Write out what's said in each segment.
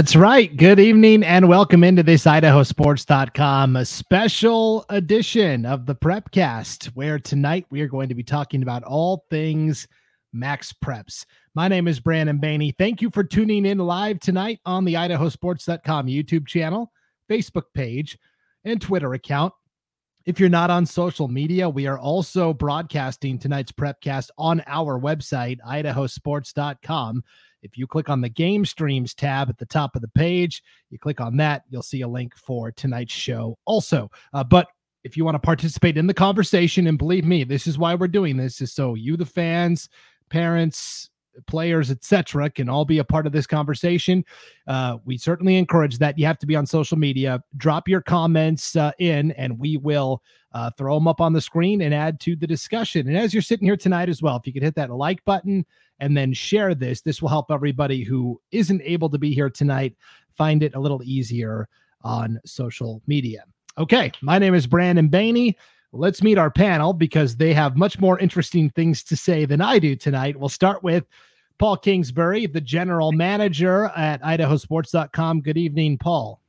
That's right. Good evening and welcome into this IdahoSports.com special edition of the Prepcast, where tonight we are going to be talking about all things Max Preps. My name is Brandon Baney. Thank you for tuning in live tonight on the IdahoSports.com YouTube channel, Facebook page, and Twitter account. If you're not on social media, we are also broadcasting tonight's Prepcast on our website, idahosports.com. If you click on the game streams tab at the top of the page, you click on that, you'll see a link for tonight's show also. Uh, but if you want to participate in the conversation, and believe me, this is why we're doing this, is so you, the fans, parents, players, etc., can all be a part of this conversation. Uh, we certainly encourage that. You have to be on social media. Drop your comments uh, in, and we will uh, throw them up on the screen and add to the discussion. And as you're sitting here tonight as well, if you could hit that like button and then share this, this will help everybody who isn't able to be here tonight find it a little easier on social media. Okay, my name is Brandon Baney. Let's meet our panel because they have much more interesting things to say than I do tonight. We'll start with Paul Kingsbury, the general manager at idahosports.com. Good evening, Paul.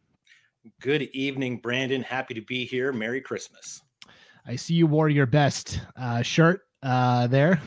Good evening, Brandon. Happy to be here. Merry Christmas. I see you wore your best uh, shirt uh, there.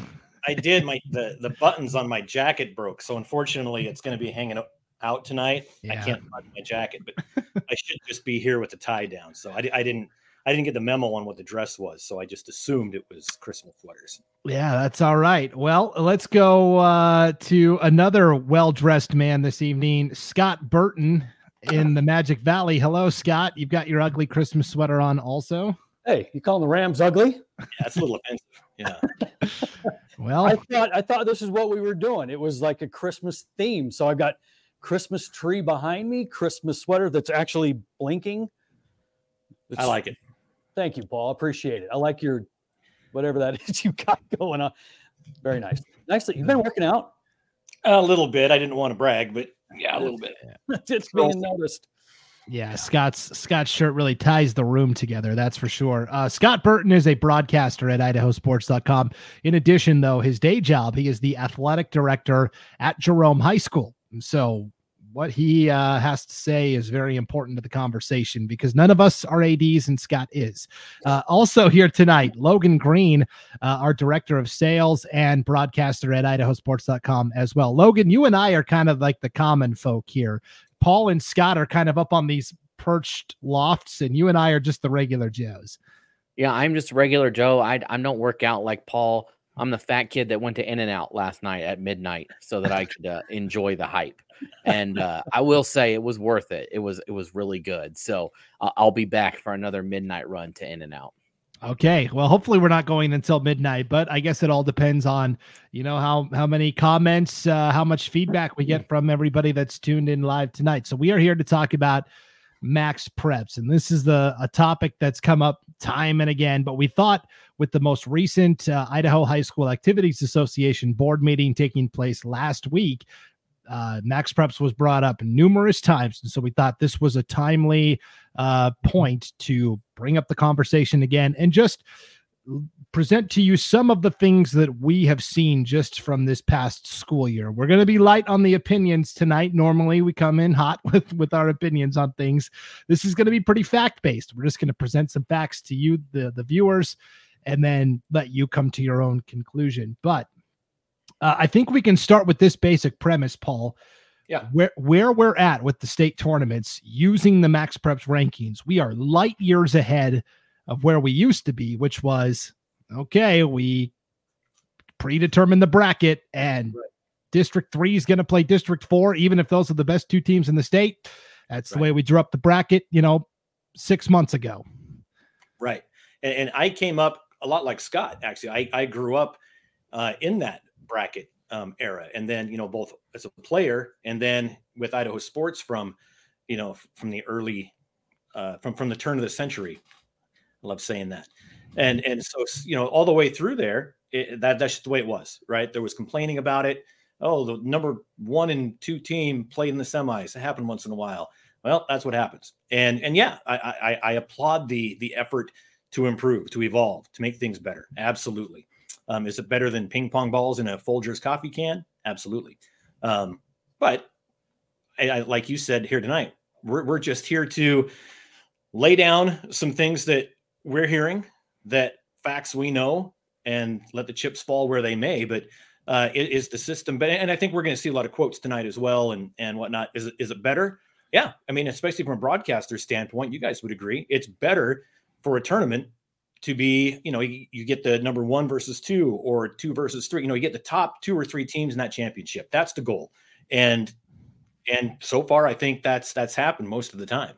I did. My the the buttons on my jacket broke, so unfortunately, it's going to be hanging out tonight. Yeah. I can't button my jacket, but I should just be here with the tie down. So I, I didn't I didn't get the memo on what the dress was, so I just assumed it was Christmas sweaters. Yeah, that's all right. Well, let's go uh, to another well dressed man this evening, Scott Burton in the Magic Valley. Hello, Scott. You've got your ugly Christmas sweater on, also. Hey, you calling the Rams ugly? Yeah, that's a little offensive. Yeah. well, I thought I thought this is what we were doing. It was like a Christmas theme. So I've got Christmas tree behind me, Christmas sweater that's actually blinking. It's, I like it. Thank you, Paul. Appreciate it. I like your whatever that is you got going on. Very nice. Nicely. You've been working out a little bit. I didn't want to brag, but yeah, a little bit. it's being noticed. Yeah, Scott's Scott's shirt really ties the room together. That's for sure. Uh, Scott Burton is a broadcaster at IdahoSports.com. In addition, though, his day job, he is the athletic director at Jerome High School. So what he uh, has to say is very important to the conversation because none of us are ads and scott is. Uh, also here tonight logan green uh, our director of sales and broadcaster at idahosports.com as well. Logan you and i are kind of like the common folk here. Paul and scott are kind of up on these perched lofts and you and i are just the regular joes. Yeah i'm just regular joe. I, I don't work out like paul I'm the fat kid that went to In-N-Out last night at midnight so that I could uh, enjoy the hype. And uh, I will say it was worth it. It was it was really good. So uh, I'll be back for another midnight run to In-N-Out. Okay. Well, hopefully we're not going until midnight, but I guess it all depends on, you know, how how many comments, uh, how much feedback we get from everybody that's tuned in live tonight. So we are here to talk about max preps and this is the a topic that's come up time and again but we thought with the most recent uh, idaho high school activities association board meeting taking place last week uh, max preps was brought up numerous times and so we thought this was a timely uh, point to bring up the conversation again and just present to you some of the things that we have seen just from this past school year. We're going to be light on the opinions tonight. Normally, we come in hot with with our opinions on things. This is going to be pretty fact based. We're just going to present some facts to you, the the viewers, and then let you come to your own conclusion. But uh, I think we can start with this basic premise, Paul. Yeah. Where where we're at with the state tournaments using the Max Preps rankings, we are light years ahead of where we used to be, which was okay, we predetermined the bracket and right. district three is going to play district four, even if those are the best two teams in the state. That's right. the way we drew up the bracket, you know, six months ago. Right. And, and I came up a lot like Scott, actually. I, I grew up uh, in that bracket um, era. And then, you know, both as a player and then with Idaho sports from, you know, from the early, uh, from, from the turn of the century. I love saying that. And and so you know all the way through there it, that that's just the way it was right? There was complaining about it. Oh the number one and two team played in the semis. It happened once in a while. Well that's what happens. And and yeah i i, I applaud the the effort to improve to evolve to make things better. Absolutely. Um, is it better than ping pong balls in a folgers coffee can? Absolutely. Um, but I, like you said here tonight, we're, we're just here to lay down some things that we're hearing that facts we know and let the chips fall where they may. But uh, is the system better? And I think we're going to see a lot of quotes tonight as well and and whatnot. Is it is it better? Yeah, I mean, especially from a broadcaster standpoint, you guys would agree it's better for a tournament to be, you know, you, you, get the number one versus two or two versus three. You know, you get the top two or three teams in that championship. That's the goal. And and so far, I think that's that's happened most of the time.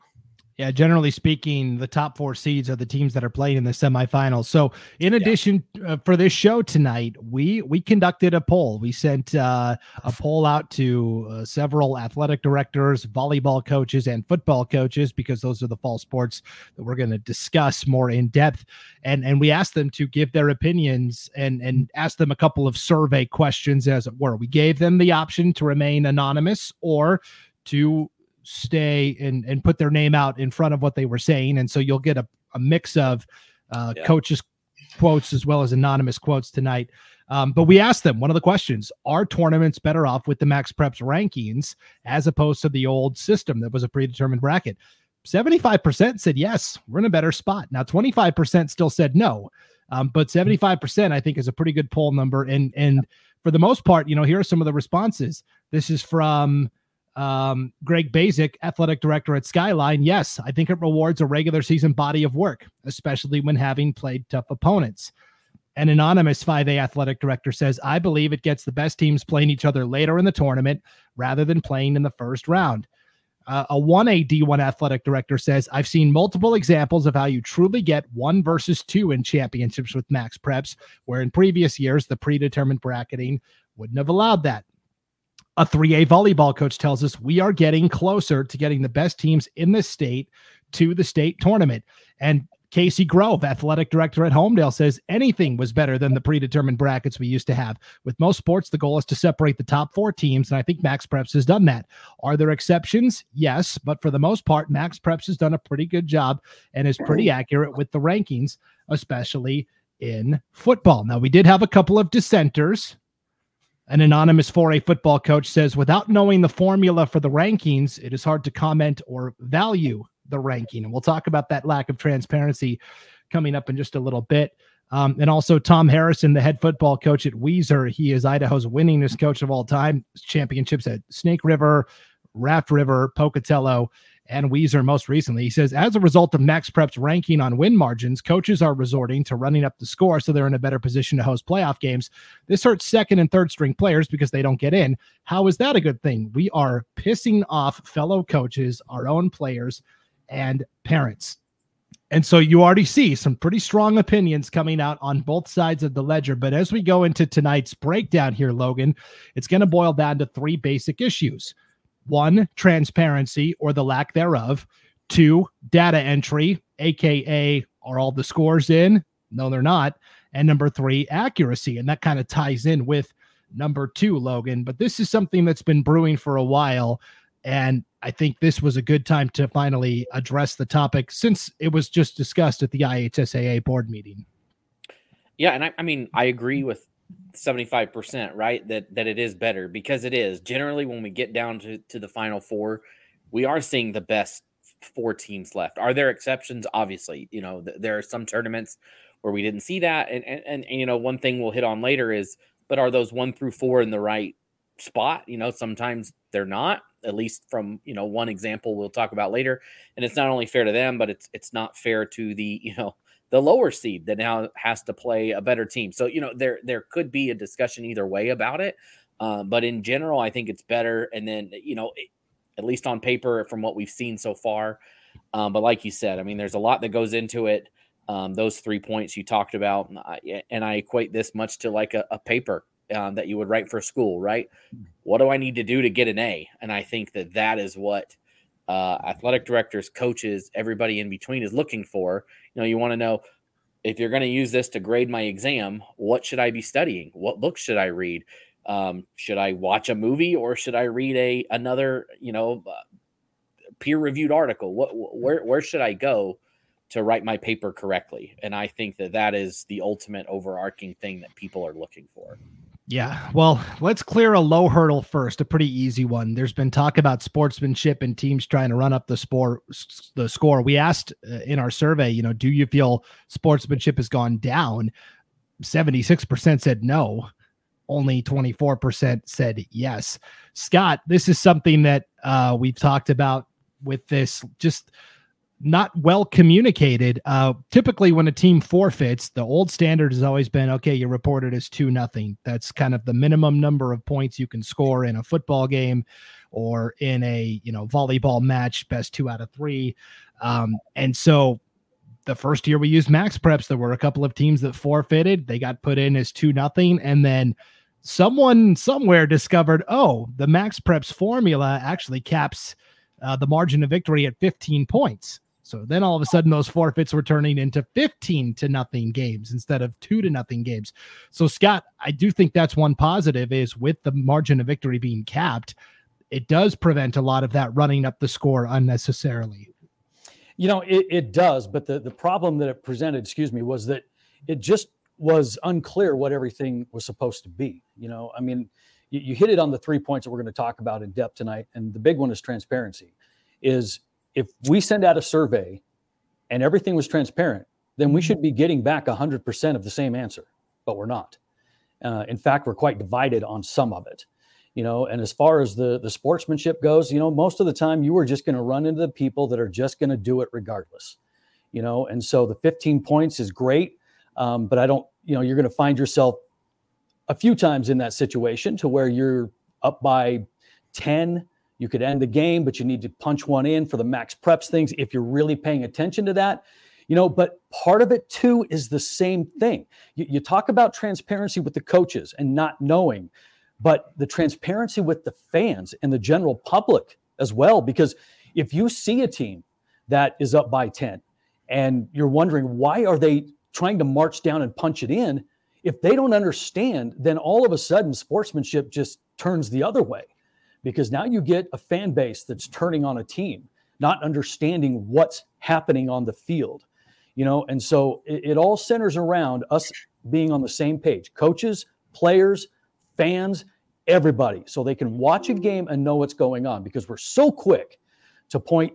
Yeah, generally speaking, the top four seeds are the teams that are playing in the semifinals. So, in addition yeah. uh, for this show tonight, we we conducted a poll. We sent uh, a poll out to uh, several athletic directors, volleyball coaches, and football coaches because those are the fall sports that we're going to discuss more in depth. And and we asked them to give their opinions and and asked them a couple of survey questions, as it were. We gave them the option to remain anonymous or to stay and and put their name out in front of what they were saying, and so you'll get a, a mix of uh, yeah. coaches quotes as well as anonymous quotes tonight. Um, but we asked them one of the questions: Are tournaments better off with the Max Preps rankings as opposed to the old system that was a predetermined bracket? 75% said yes, we're in a better spot. Now 25% still said no. Um, but 75% I think is a pretty good poll number. And and for the most part, you know, here are some of the responses. This is from um, Greg Basic, athletic director at Skyline, yes, I think it rewards a regular season body of work, especially when having played tough opponents. An anonymous 5A athletic director says, I believe it gets the best teams playing each other later in the tournament rather than playing in the first round. Uh, a 1A D1 athletic director says, I've seen multiple examples of how you truly get one versus two in championships with max preps, where in previous years, the predetermined bracketing wouldn't have allowed that a 3A volleyball coach tells us we are getting closer to getting the best teams in the state to the state tournament. And Casey Grove, athletic director at Homedale, says anything was better than the predetermined brackets we used to have. With most sports, the goal is to separate the top four teams, and I think Max Preps has done that. Are there exceptions? Yes, but for the most part, Max Preps has done a pretty good job and is pretty accurate with the rankings, especially in football. Now, we did have a couple of dissenters an anonymous 4A football coach says, without knowing the formula for the rankings, it is hard to comment or value the ranking. And we'll talk about that lack of transparency coming up in just a little bit. Um, and also Tom Harrison, the head football coach at Weiser. He is Idaho's winningest coach of all time, championships at Snake River, Raft River, Pocatello, and Weiser most recently. He says, as a result of Max Prep's ranking on win margins, coaches are resorting to running up the score so they're in a better position to host playoff games. This hurts second and third string players because they don't get in. How is that a good thing? We are pissing off fellow coaches, our own players, and parents. And so you already see some pretty strong opinions coming out on both sides of the ledger. But as we go into tonight's breakdown here, Logan, it's going to boil down to three basic issues one, transparency or the lack thereof. Two, data entry, aka are all the scores in? No, they're not. And number three, accuracy. And that kind of ties in with number two, Logan. But this is something that's been brewing for a while. And I think this was a good time to finally address the topic since it was just discussed at the IHSAA board meeting. Yeah. And I, I mean, I agree with 75%, right? That that it is better because it is. Generally when we get down to to the final four, we are seeing the best four teams left. Are there exceptions? Obviously, you know, th- there are some tournaments where we didn't see that and, and and and you know, one thing we'll hit on later is but are those 1 through 4 in the right spot? You know, sometimes they're not at least from you know one example we'll talk about later and it's not only fair to them but it's it's not fair to the you know the lower seed that now has to play a better team. So you know there there could be a discussion either way about it, um, but in general, I think it's better. And then you know, at least on paper, from what we've seen so far. Um, but like you said, I mean, there's a lot that goes into it. Um, those three points you talked about, and I equate this much to like a, a paper um, that you would write for school, right? What do I need to do to get an A? And I think that that is what uh, athletic directors, coaches, everybody in between is looking for. You know, you want to know if you're going to use this to grade my exam, what should I be studying? What books should I read? Um, should I watch a movie or should I read a another, you know, uh, peer-reviewed article? What where where should I go to write my paper correctly? And I think that that is the ultimate overarching thing that people are looking for. Yeah, well, let's clear a low hurdle first, a pretty easy one. There's been talk about sportsmanship and teams trying to run up the score. The score. We asked uh, in our survey, you know, do you feel sportsmanship has gone down? Seventy-six percent said no. Only twenty-four percent said yes. Scott, this is something that uh, we've talked about with this just not well communicated. Uh, typically, when a team forfeits, the old standard has always been okay. You reported as two nothing. That's kind of the minimum number of points you can score in a football game or in a you know volleyball match, best two out of three. Um, and so, the first year we used max preps, there were a couple of teams that forfeited. They got put in as two nothing, and then someone somewhere discovered, oh, the max preps formula actually caps. Uh, the margin of victory at 15 points. So then all of a sudden those forfeits were turning into 15 to nothing games instead of 2 to nothing games. So Scott, I do think that's one positive is with the margin of victory being capped, it does prevent a lot of that running up the score unnecessarily. You know, it, it does, but the, the problem that it presented, excuse me, was that it just was unclear what everything was supposed to be. You know, I mean, you, you hit it on the three points that we're going to talk about in depth tonight. And the big one is transparency. Is if we send out a survey and everything was transparent, then we should be getting back 100% of the same answer, but we're not. Uh, in fact, we're quite divided on some of it. You know, and as far as the the sportsmanship goes, you know, most of the time you are just going to run into the people that are just going to do it regardless. You know, and so the 15 points is great, um, but I don't. You know, you're going to find yourself a few times in that situation to where you're up by 10 you could end the game, but you need to punch one in for the max preps things if you're really paying attention to that. You know, but part of it too is the same thing. You, you talk about transparency with the coaches and not knowing, but the transparency with the fans and the general public as well. Because if you see a team that is up by 10 and you're wondering why are they trying to march down and punch it in, if they don't understand, then all of a sudden sportsmanship just turns the other way because now you get a fan base that's turning on a team, not understanding what's happening on the field. You know, and so it, it all centers around us being on the same page coaches, players, fans, everybody, so they can watch a game and know what's going on because we're so quick to point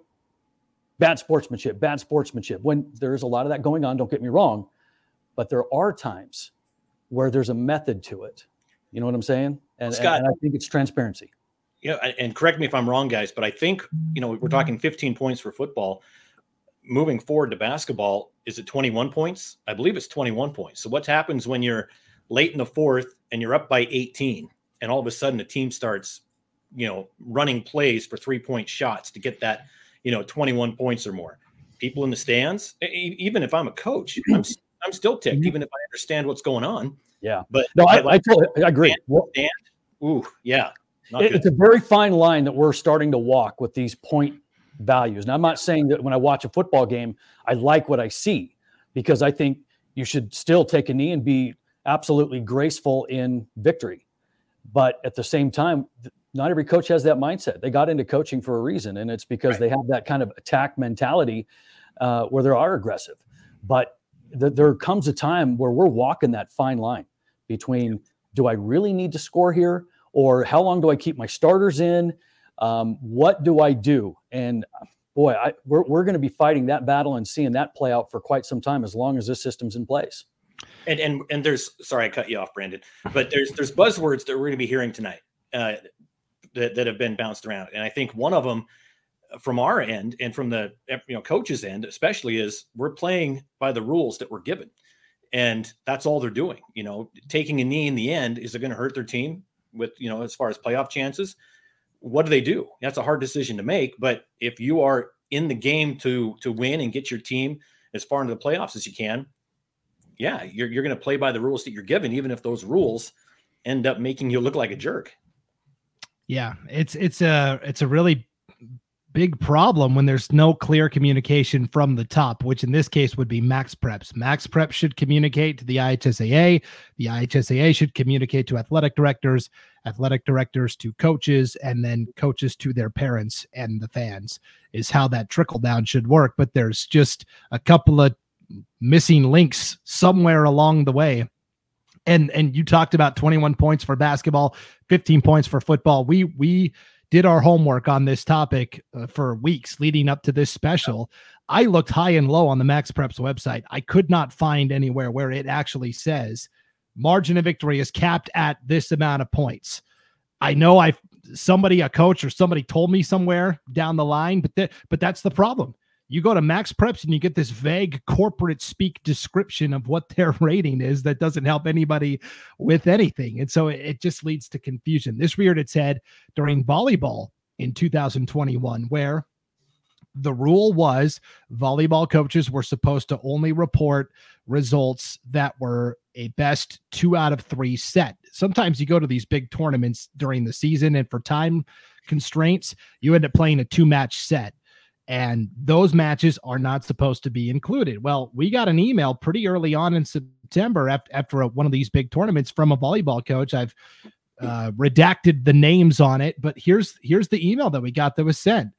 bad sportsmanship, bad sportsmanship when there's a lot of that going on. Don't get me wrong, but there are times where there's a method to it. You know what I'm saying? And, Scott, and I think it's transparency you know, and correct me if I'm wrong, guys, but I think you know we're talking 15 points for football. Moving forward to basketball, is it 21 points? I believe it's 21 points. So what happens when you're late in the fourth and you're up by 18, and all of a sudden the team starts, you know, running plays for three point shots to get that, you know, 21 points or more. People in the stands, even if I'm a coach, I'm I'm still ticked, even if I understand what's going on. Yeah, but no, I, I, totally, I agree. Stand, ooh, yeah, it's a very fine line that we're starting to walk with these point values. Now, I'm not saying that when I watch a football game, I like what I see because I think you should still take a knee and be absolutely graceful in victory. But at the same time, not every coach has that mindset. They got into coaching for a reason, and it's because right. they have that kind of attack mentality uh, where they are aggressive. But th- there comes a time where we're walking that fine line between do I really need to score here or how long do I keep my starters in? Um, what do I do? And boy, I, we're, we're going to be fighting that battle and seeing that play out for quite some time as long as this system's in place. And and and there's sorry I cut you off, Brandon, but there's there's buzzwords that we're going to be hearing tonight uh, that that have been bounced around, and I think one of them from our end and from the you know coaches end especially is we're playing by the rules that we're given and that's all they're doing you know taking a knee in the end is it going to hurt their team with you know as far as playoff chances what do they do? That's a hard decision to make but if you are in the game to to win and get your team as far into the playoffs as you can yeah you're, you're going to play by the rules that you're given even if those rules end up making you look like a jerk. Yeah it's it's a it's a really big problem when there's no clear communication from the top, which in this case would be Max Preps. Max Preps should communicate to the IHSAA. The IHSAA should communicate to athletic directors, athletic directors to coaches, and then coaches to their parents and the fans, is how that trickle down should work. But there's just a couple of missing links somewhere along the way. And and you talked about 21 points for basketball, 15 points for football. We we did our homework on this topic uh, for weeks leading up to this special. I looked high and low on the Max Preps website. I could not find anywhere where it actually says margin of victory is capped at this amount of points. I know I somebody a coach or somebody told me somewhere down the line, but that but that's the problem. You go to Max Preps and you get this vague corporate speak description of what their rating is that doesn't help anybody with anything. And so it, it just leads to confusion. This reared its head during volleyball in 2021, where the rule was volleyball coaches were supposed to only report results that were a best two out of three set. Sometimes you go to these big tournaments during the season, and for time constraints, you end up playing a two match set. And those matches are not supposed to be included. Well, we got an email pretty early on in September after, after a, one of these big tournaments from a volleyball coach. I've uh, redacted the names on it, but here's here's the email that we got that was sent.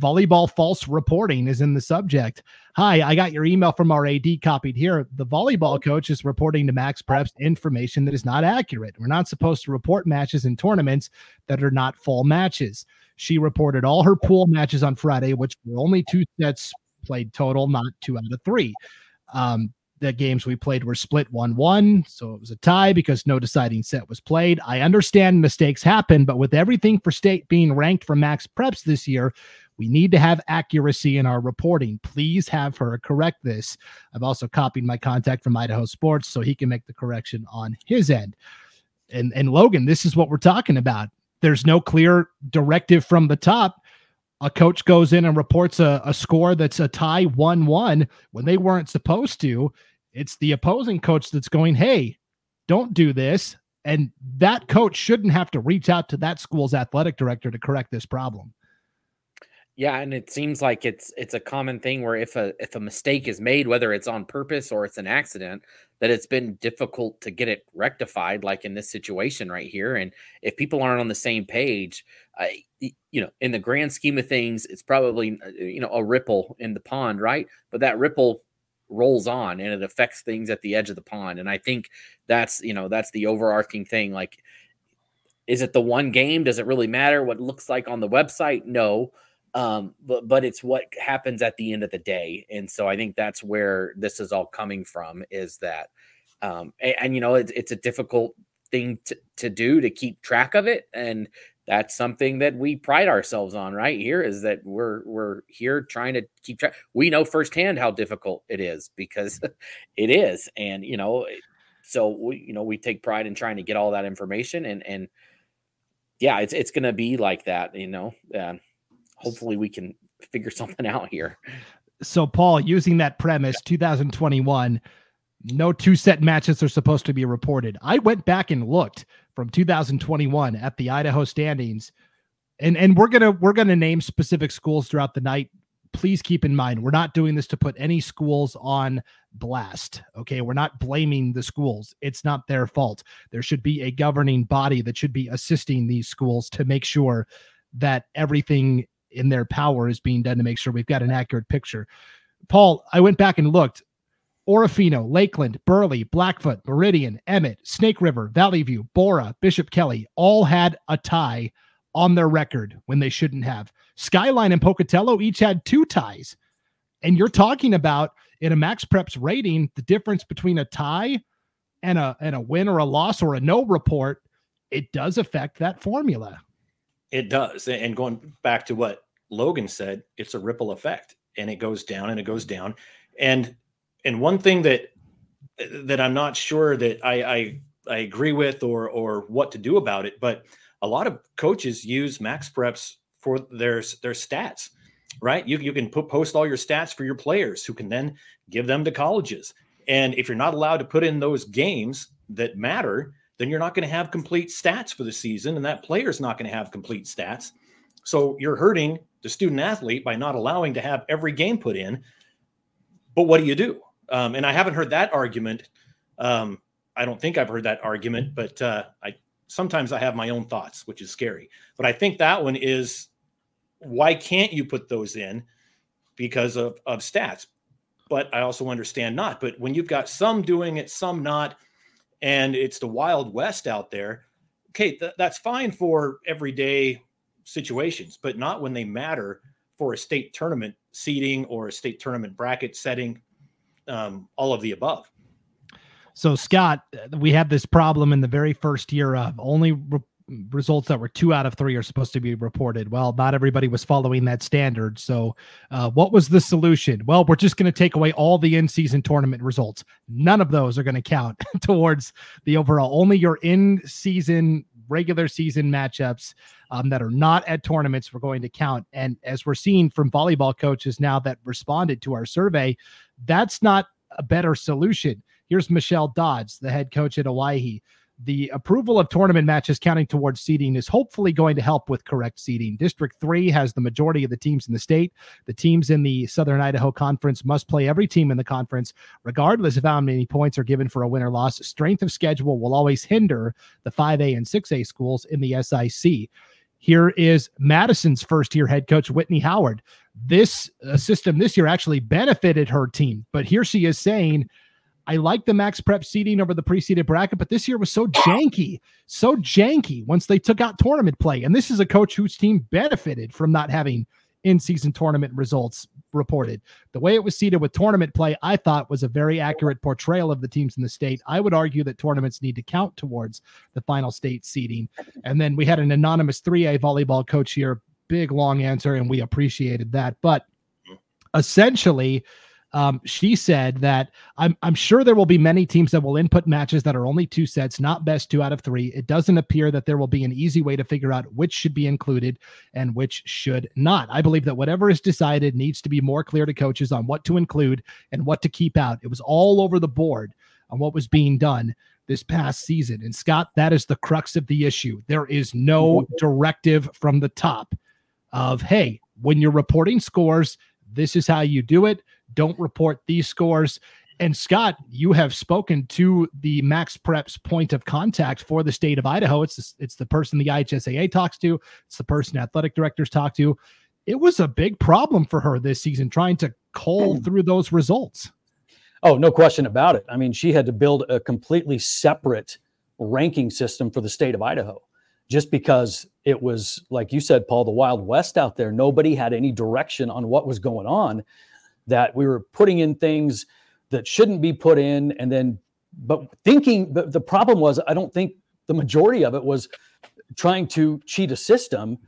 Volleyball false reporting is in the subject. Hi, I got your email from our AD copied here. The volleyball coach is reporting to Max Preps information that is not accurate. We're not supposed to report matches in tournaments that are not full matches. She reported all her pool matches on Friday, which were only two sets played total, not two out of three. Um, the games we played were split 1 1. So it was a tie because no deciding set was played. I understand mistakes happen, but with everything for state being ranked for max preps this year, we need to have accuracy in our reporting. Please have her correct this. I've also copied my contact from Idaho Sports so he can make the correction on his end. And and Logan, this is what we're talking about. There's no clear directive from the top. A coach goes in and reports a, a score that's a tie 1 1 when they weren't supposed to. It's the opposing coach that's going, Hey, don't do this. And that coach shouldn't have to reach out to that school's athletic director to correct this problem. Yeah, and it seems like it's it's a common thing where if a if a mistake is made, whether it's on purpose or it's an accident, that it's been difficult to get it rectified, like in this situation right here. And if people aren't on the same page, I, you know, in the grand scheme of things, it's probably uh, you know a ripple in the pond, right? But that ripple rolls on and it affects things at the edge of the pond. And I think that's you know that's the overarching thing. Like, is it the one game? Does it really matter what it looks like on the website? No um but but it's what happens at the end of the day and so i think that's where this is all coming from is that um and, and you know it's, it's a difficult thing to, to do to keep track of it and that's something that we pride ourselves on right here is that we're we're here trying to keep track. We know firsthand how difficult it is because it is and you know so we you know we take pride in trying to get all that information and and yeah it's it's to be like that you know uh, hopefully we can figure something out here. So, Paul, using that premise, 2021, no two set matches are supposed to be reported. I went back and looked from 2021 at the Idaho standings, and and we're gonna we're gonna name specific schools throughout the night. Please keep in mind we're not doing this to put any schools on blast. Okay, we're not blaming the schools. It's not their fault. There should be a governing body that should be assisting these schools to make sure that everything in their power is being done to make sure we've got an accurate picture. Paul, I went back and looked. Orofino, Lakeland, Burley, Blackfoot, Meridian, Emmett, Snake River, Valley View, Borah, Bishop Kelly all had a tie on their record when they shouldn't have. Skyline and Pocatello each had two ties. And you're talking about in a Max Preps rating, the difference between a tie and a and a win or a loss or a no report, it does affect that formula. It does. And going back to what Logan said, it's a ripple effect and it goes down and it goes down. And and one thing that that I'm not sure that I I, I agree with or or what to do about it, but a lot of coaches use max preps for their their stats right you, you can put, post all your stats for your players who can then give them to colleges and if you're not allowed to put in those games that matter then you're not going to have complete stats for the season, and that player's not going to have complete stats. So you're hurting the student athlete by not allowing to have every game put in. But what do you do? Um, and I haven't heard that argument. Um, I don't think I've heard that argument, but uh, I sometimes I have my own thoughts, which is scary. But I think that one is why can't you put those in because of, of stats? But I also understand not. But when you've got some doing it, some not, and it's the Wild West out there, okay, th- that's fine for everyday situations, but not when they matter for a state tournament seating or a state tournament bracket setting, um, all of the above. So, Scott, we had this problem in the very first year of only re- results that were two out of three are supposed to be reported. Well, not everybody was following that standard. So, uh, what was the solution? Well, we're just going to take away all the in season tournament results. None of those are going to count towards the overall. Only your in season, regular season matchups um, that are not at tournaments we're going to count. And as we're seeing from volleyball coaches now that responded to our survey, that's not a better solution. Here's Michelle Dodds, the head coach at Owyhee the approval of tournament matches counting towards seeding is hopefully going to help with correct seeding. District 3 has the majority of the teams in the state. The teams in the Southern Idaho Conference must play every team in the conference, regardless of how many points are given for a win or loss. Strength of schedule will always hinder the 5A and 6A schools in the SIC. Here is Madison's first year head coach, Whitney Howard. This uh, system this year actually benefited her team, but here she is saying, I like the max prep seating over the pre-seeded bracket, but this year was so janky, so janky once they took out tournament play. And this is a coach whose team benefited from not having in-season tournament results reported. The way it was seated with tournament play, I thought was a very accurate portrayal of the teams in the state. I would argue that tournaments need to count towards the final state seeding. And then we had an anonymous 3A volleyball coach here, big long answer, and we appreciated that. But essentially, um, she said that I'm, I'm sure there will be many teams that will input matches that are only two sets, not best two out of three. It doesn't appear that there will be an easy way to figure out which should be included and which should not. I believe that whatever is decided needs to be more clear to coaches on what to include and what to keep out. It was all over the board on what was being done this past season. And Scott, that is the crux of the issue. There is no directive from the top of, hey, when you're reporting scores, this is how you do it don't report these scores. And Scott, you have spoken to the Max Preps point of contact for the state of Idaho. It's the, it's the person the IHSAA talks to. It's the person athletic directors talk to. It was a big problem for her this season trying to cull hmm. through those results. Oh, no question about it. I mean, she had to build a completely separate ranking system for the state of Idaho just because it was, like you said, Paul, the Wild West out there. Nobody had any direction on what was going on that we were putting in things that shouldn't be put in and then but thinking the, the problem was i don't think the majority of it was trying to cheat a system.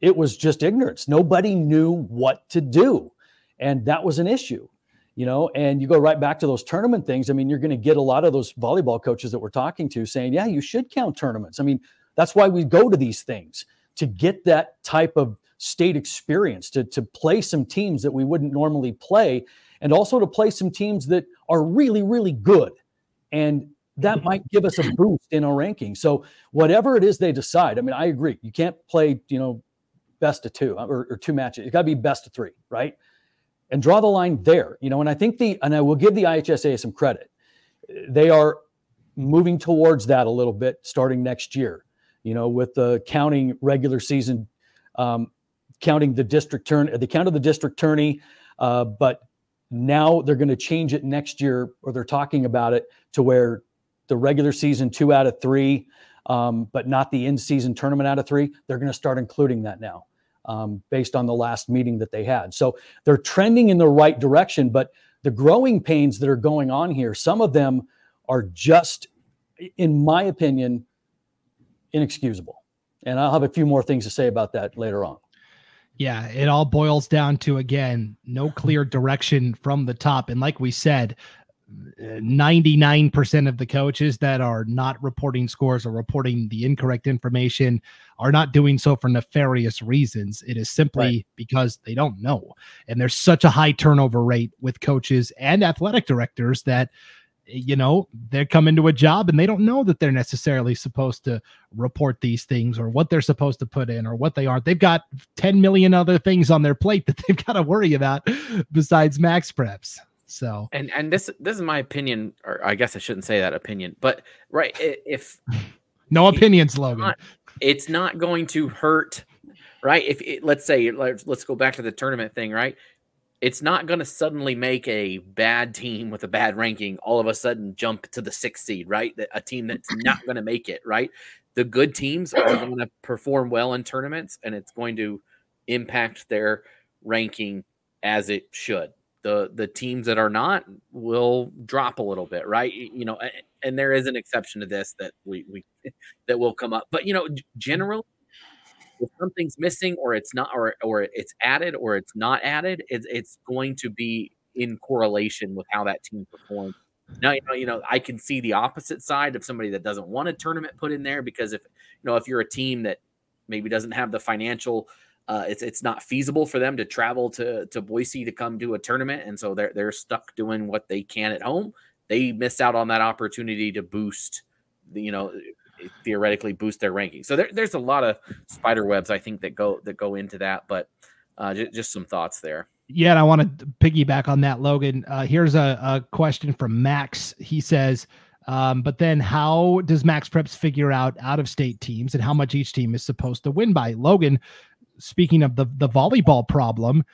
It was just ignorance. Nobody knew what to do and that was an issue you know and you go right back to those tournament things. I mean you're going to get a lot of those volleyball coaches that we're talking to saying yeah you should count tournaments. I mean that's why we go to these things to get that type of state experience to, to play some teams that we wouldn't normally play and also to play some teams that are really really good. And that mm-hmm. might give us a boost in our ranking. So whatever it is they decide i mean i agree you can't play you know best of two or, or two matches. It's got to be best of three right? And draw the line there you know and i think the and i will give the ihsa some credit. They are moving towards that a little bit starting next year you know with the counting regular season um, counting the district turn, the count of the district tourney, uh, but now they're going to change it next year, or they're talking about it to where the regular season two out of three, um, but not the in-season tournament out of three. They're going to start including that now, um, based on the last meeting that they had. So they're trending in the right direction, but the growing pains that are going on here, some of them are just, in my opinion, inexcusable. And I'll have a few more things to say about that later on. Yeah, it all boils down to again, no clear direction from the top. And like we said, 99% of the coaches that are not reporting scores or reporting the incorrect information are not doing so for nefarious reasons. It is simply right. because they don't know. And there's such a high turnover rate with coaches and athletic directors that you know, they come into a job and they don't know that they're necessarily supposed to report these things or what they're supposed to put in or what they aren't. They've got 10 million other things on their plate that they've got to worry about besides max preps. So, and and this this is my opinion, or I guess I shouldn't say that opinion, but right if no opinions, Logan, not, it's not going to hurt, right? If it, let's say let's go back to the tournament thing, right? It's not going to suddenly make a bad team with a bad ranking all of a sudden jump to the sixth seed, right? A team that's not going to make it, right? The good teams are going to perform well in tournaments and it's going to impact their ranking as it should. The the teams that are not will drop a little bit, right? You know, and there is an exception to this that we we that will come up. But you know, mm. generally if something's missing or it's not or or it's added or it's not added, it's it's going to be in correlation with how that team performs. Now you know, you know, I can see the opposite side of somebody that doesn't want a tournament put in there because if you know if you're a team that maybe doesn't have the financial uh, it's it's not feasible for them to travel to to Boise to come do a tournament, and so they're they're stuck doing what they can at home. They miss out on that opportunity to boost, the, you know, theoretically boost their ranking. So there, there's a lot of spider webs I think that go that go into that, but uh, j- just some thoughts there. Yeah, and I want to piggyback on that, Logan. Uh, here's a, a question from Max. He says, um, but then how does Max Preps figure out out of state teams and how much each team is supposed to win by? Logan, speaking of the the volleyball problem,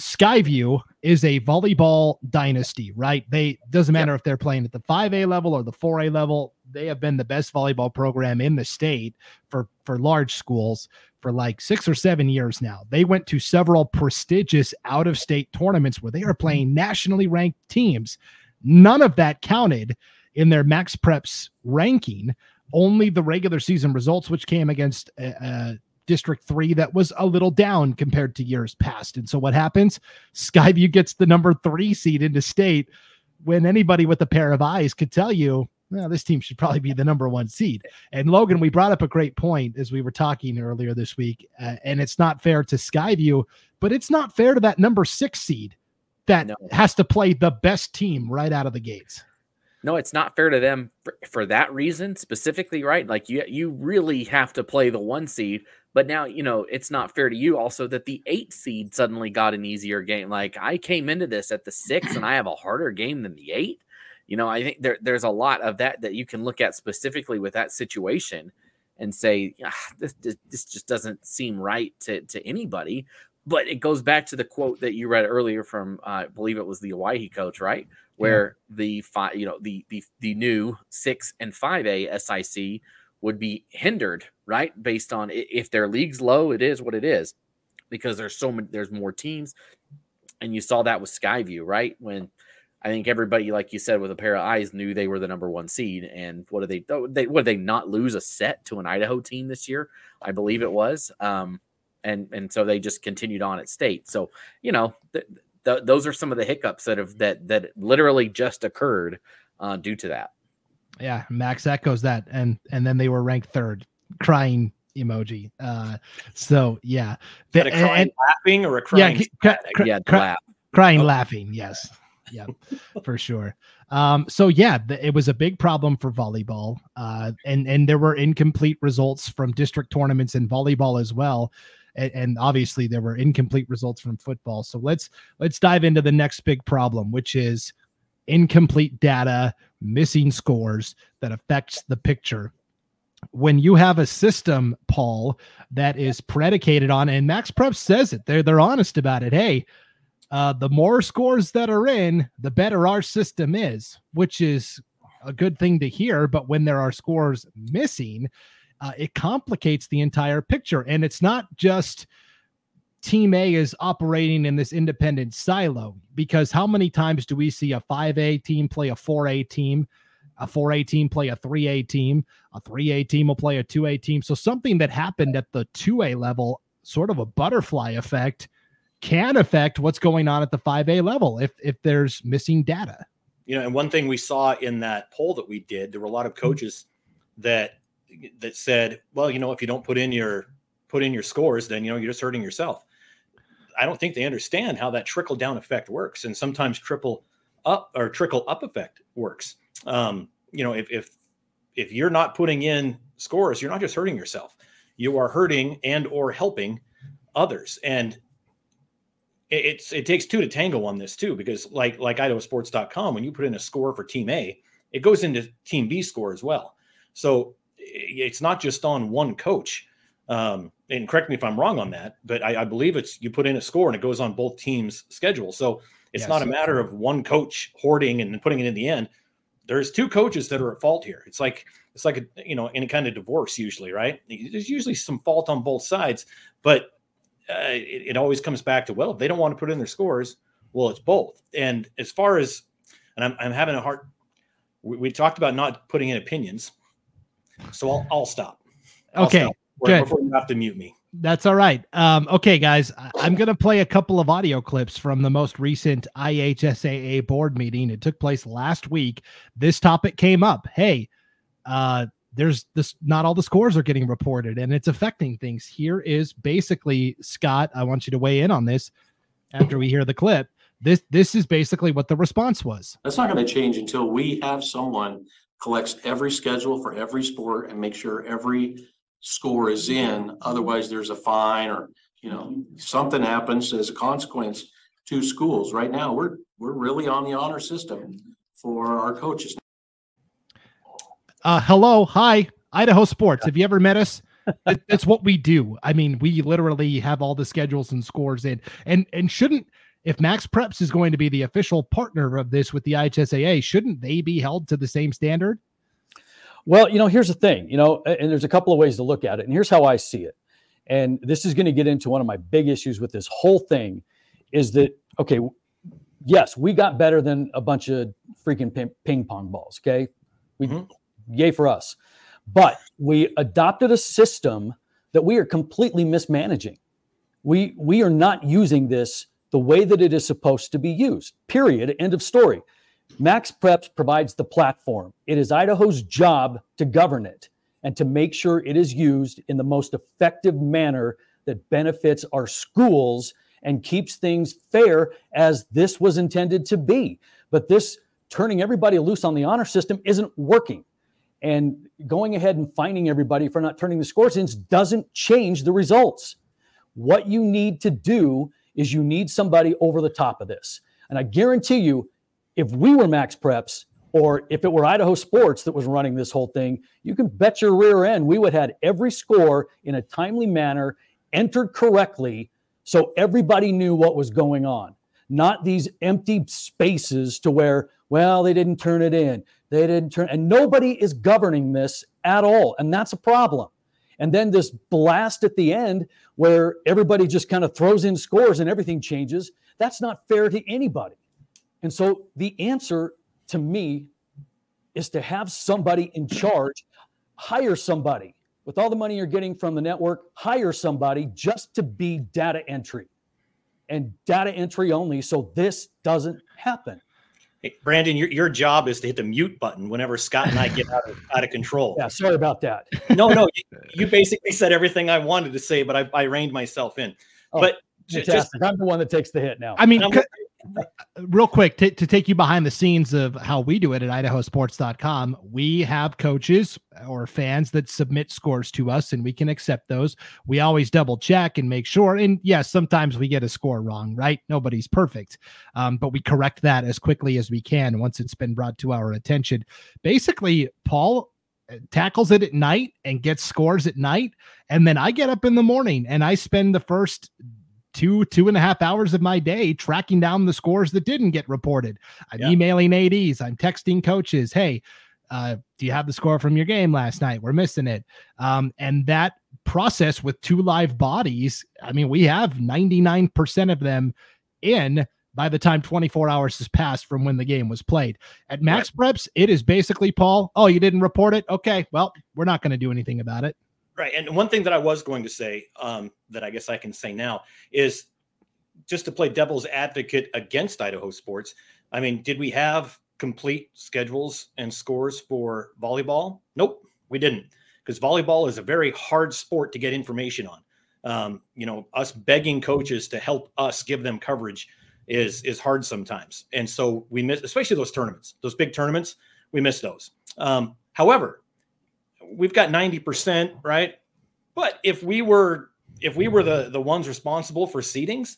Skyview is a volleyball dynasty, right? They doesn't matter if they're playing at the 5A level or the 4A level. They have been the best volleyball program in the state for for large schools for like 6 or 7 years now. They went to several prestigious out of state tournaments where they are playing nationally ranked teams. None of that counted in their Max Preps ranking. Only the regular season results, which came against uh, uh District 3 that was a little down compared to years past. And so what happens? Skyview gets the number three seed into state when anybody with a pair of eyes could tell you, well, this team should probably be the number one seed. And Logan, we brought up a great point as we were talking earlier this week. Uh, and it's not fair to Skyview, but it's not fair to that number six seed that no. has to play the best team right out of the gates. No, it's not fair to them for, for, that reason specifically, right? Like you you really have to play the one seed, but now you know it's not fair to you also that the eight seed suddenly got an easier game. Like I came into this at the six, and I have a harder game than the eight. You know, I think there, there's a lot of that that you can look at specifically with that situation and say ah, this, this just doesn't seem right to to anybody. But it goes back to the quote that you read earlier from uh, I believe it was the Owyhee coach, right? where yeah. the five, you know, the the the new six and five A SIC would be hindered, right? Based on if their league's low, it is what it is, because there's so many, there's more teams, and you saw that with Skyview, right? When I think everybody, like you said, with a pair of eyes, knew they were the number one seed. And what did they? Oh, they what they not lose a set to an Idaho team this year? I believe it was. Um, and and so they just continued on at state. So you know, th- th- those are some of the hiccups that have that that literally just occurred uh, due to that. Yeah, Max echoes that, and and then they were ranked third, crying emoji. Uh, so yeah, the, crying and, laughing or a crying? Yeah, cr- cr- yeah, cr- laugh. crying oh. laughing. Yes, yeah, for sure. Um, so yeah, the, it was a big problem for volleyball, uh, and and there were incomplete results from district tournaments in volleyball as well and, and obviously there were incomplete results from football. So let's let's dive into the next big problem, which is incomplete data, missing scores that affects the picture. When you have a system, Paul, that is predicated on, and Max Prep says it, they're they're honest about it. Hey, uh, the more scores that are in, the better our system is, which is a good thing to hear. But when there are scores missing, uh, it complicates the entire picture. And it's not just Team A is operating in this independent silo because how many times do we see a 5A team play a 4A team? A 4A team play a 3A team, a 3A team will play a 2A team. So, something that happened at the 2A level, sort of a butterfly effect, can affect what's going on at the 5A level if, if there's missing data. You know, and one thing we saw in that poll that we did, there were a lot of mm-hmm. coaches that that said, well, you know, if you don't put in your put in your scores, then you know you're just hurting yourself. I don't think they understand how that trickle down effect works, and sometimes triple up or trickle up effect works. Um, you know, if if if you're not putting in scores, you're not just hurting yourself; you are hurting and or helping others. And it, it's it takes two to tango on this too, because like like IdahoSports.com, when you put in a score for Team A, it goes into Team B score as well. So it's not just on one coach. Um, and correct me if I'm wrong on that, but I, I, believe it's you put in a score and it goes on both teams' schedule. So it's yes. not a matter of one coach hoarding and putting it in the end. There's two coaches that are at fault here. It's like it's like a you know any kind of divorce usually, right? There's usually some fault on both sides, but uh, it, it always comes back to well, if they don't want to put in their scores, well, it's both. And as far as and I'm, I'm having a hard. We, we talked about not putting in opinions, so I'll I'll stop. I'll okay, stop good. Before you have to mute me. That's all right. Um, okay, guys, I'm going to play a couple of audio clips from the most recent IHSAA board meeting. It took place last week. This topic came up. Hey, uh, there's this, not all the scores are getting reported and it's affecting things. Here is basically, Scott, I want you to weigh in on this after we hear the clip. This, this is basically what the response was. That's not going to change until we have someone collects every schedule for every sport and make sure every score is in. Otherwise, there's a fine or, you know, something happens as a consequence to schools. Right now, we're, we're really on the honor system for our coaches. Uh, hello. Hi, Idaho Sports. Have you ever met us? That's what we do. I mean, we literally have all the schedules and scores in. And and shouldn't if Max Preps is going to be the official partner of this with the IHSAA, shouldn't they be held to the same standard? Well, you know, here's the thing, you know, and there's a couple of ways to look at it. And here's how I see it. And this is going to get into one of my big issues with this whole thing is that, okay, yes, we got better than a bunch of freaking ping pong balls. Okay. We, mm-hmm. yay for us. But we adopted a system that we are completely mismanaging. We, we are not using this the way that it is supposed to be used, period. End of story. Max Preps provides the platform. It is Idaho's job to govern it and to make sure it is used in the most effective manner that benefits our schools and keeps things fair as this was intended to be. But this turning everybody loose on the honor system isn't working. And going ahead and finding everybody for not turning the scores in doesn't change the results. What you need to do is you need somebody over the top of this. And I guarantee you, if we were Max Preps or if it were Idaho Sports that was running this whole thing, you can bet your rear end we would have had every score in a timely manner entered correctly so everybody knew what was going on. Not these empty spaces to where, well, they didn't turn it in. They didn't turn, and nobody is governing this at all. And that's a problem. And then this blast at the end where everybody just kind of throws in scores and everything changes. That's not fair to anybody. And so the answer to me is to have somebody in charge, hire somebody with all the money you're getting from the network, hire somebody just to be data entry and data entry only. So this doesn't happen. Hey, Brandon, your, your job is to hit the mute button whenever Scott and I get out of, out of control. Yeah, sorry about that. no, no, you, you, basically said everything I wanted to say, but I, I reined myself in. Oh, but fantastic. Just, I'm the one that takes the hit now. I mean, real quick to, to take you behind the scenes of how we do it at idahosports.com we have coaches or fans that submit scores to us and we can accept those. We always double check and make sure and yes sometimes we get a score wrong right? Nobody's perfect um, but we correct that as quickly as we can once it's been brought to our attention. Basically paul uh, tackles it at night and gets scores at night and then i get up in the morning and i spend the first two two and a half hours of my day tracking down the scores that didn't get reported i'm yeah. emailing ads i'm texting coaches hey uh, do you have the score from your game last night we're missing it um, and that process with two live bodies i mean we have 99% of them in by the time 24 hours has passed from when the game was played. At Max right. Preps, it is basically Paul, oh, you didn't report it? Okay, well, we're not going to do anything about it. Right. And one thing that I was going to say um, that I guess I can say now is just to play devil's advocate against Idaho sports. I mean, did we have complete schedules and scores for volleyball? Nope, we didn't. Because volleyball is a very hard sport to get information on. Um, you know, us begging coaches to help us give them coverage is is hard sometimes. And so we miss, especially those tournaments, those big tournaments, we miss those. Um, however, we've got 90%, right? But if we were if we were the the ones responsible for seedings,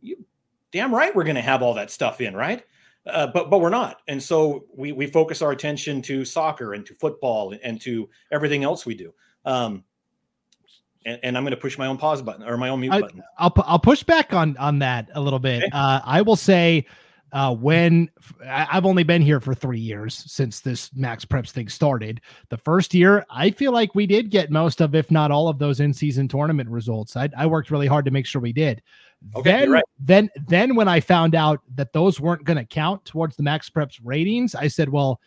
you damn right we're going to have all that stuff in, right? Uh, but but we're not, and so we we focus our attention to soccer and to football and, to everything else we do. Um, and, and I'm going to push my own pause button or my own mute I, button. I'll I'll push back on on that a little bit. Okay. Uh, I will say uh, when I've only been here for three years since this Max Preps thing started. The first year, I feel like we did get most of, if not all of those in-season tournament results. I, I worked really hard to make sure we did. Okay, then, right. then, then when I found out that those weren't going to count towards the Max Preps ratings, I said, well,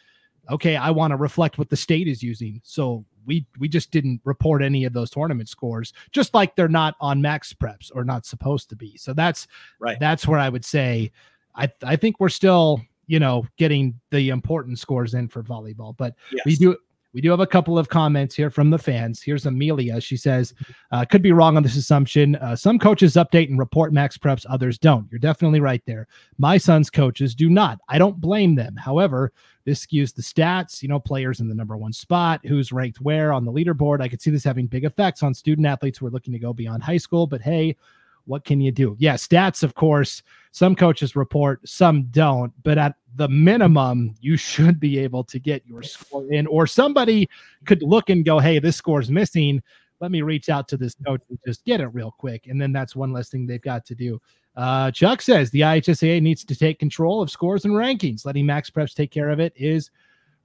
okay, I want to reflect what the state is using. So we we just didn't report any of those tournament scores, just like they're not on Max Preps or not supposed to be. So that's Right. That's where I would say I I think we're still you know getting the important scores in for volleyball, but we do we do have a couple of comments here from the fans. Here's Amelia. She says, uh, could be wrong on this assumption. Uh, some coaches update and report max preps, others don't. You're definitely right there. My son's coaches do not. I don't blame them. However, this skews the stats, you know, players in the number one spot, who's ranked where on the leaderboard. I could see this having big effects on student athletes who are looking to go beyond high school, but hey, what can you do? Yeah, stats, of course, some coaches report, some don't, but at the minimum, you should be able to get your score in, or somebody could look and go, hey, this score's missing. Let me reach out to this coach and just get it real quick. And then that's one less thing they've got to do. Uh, Chuck says the IHSAA needs to take control of scores and rankings. Letting Max Preps take care of it is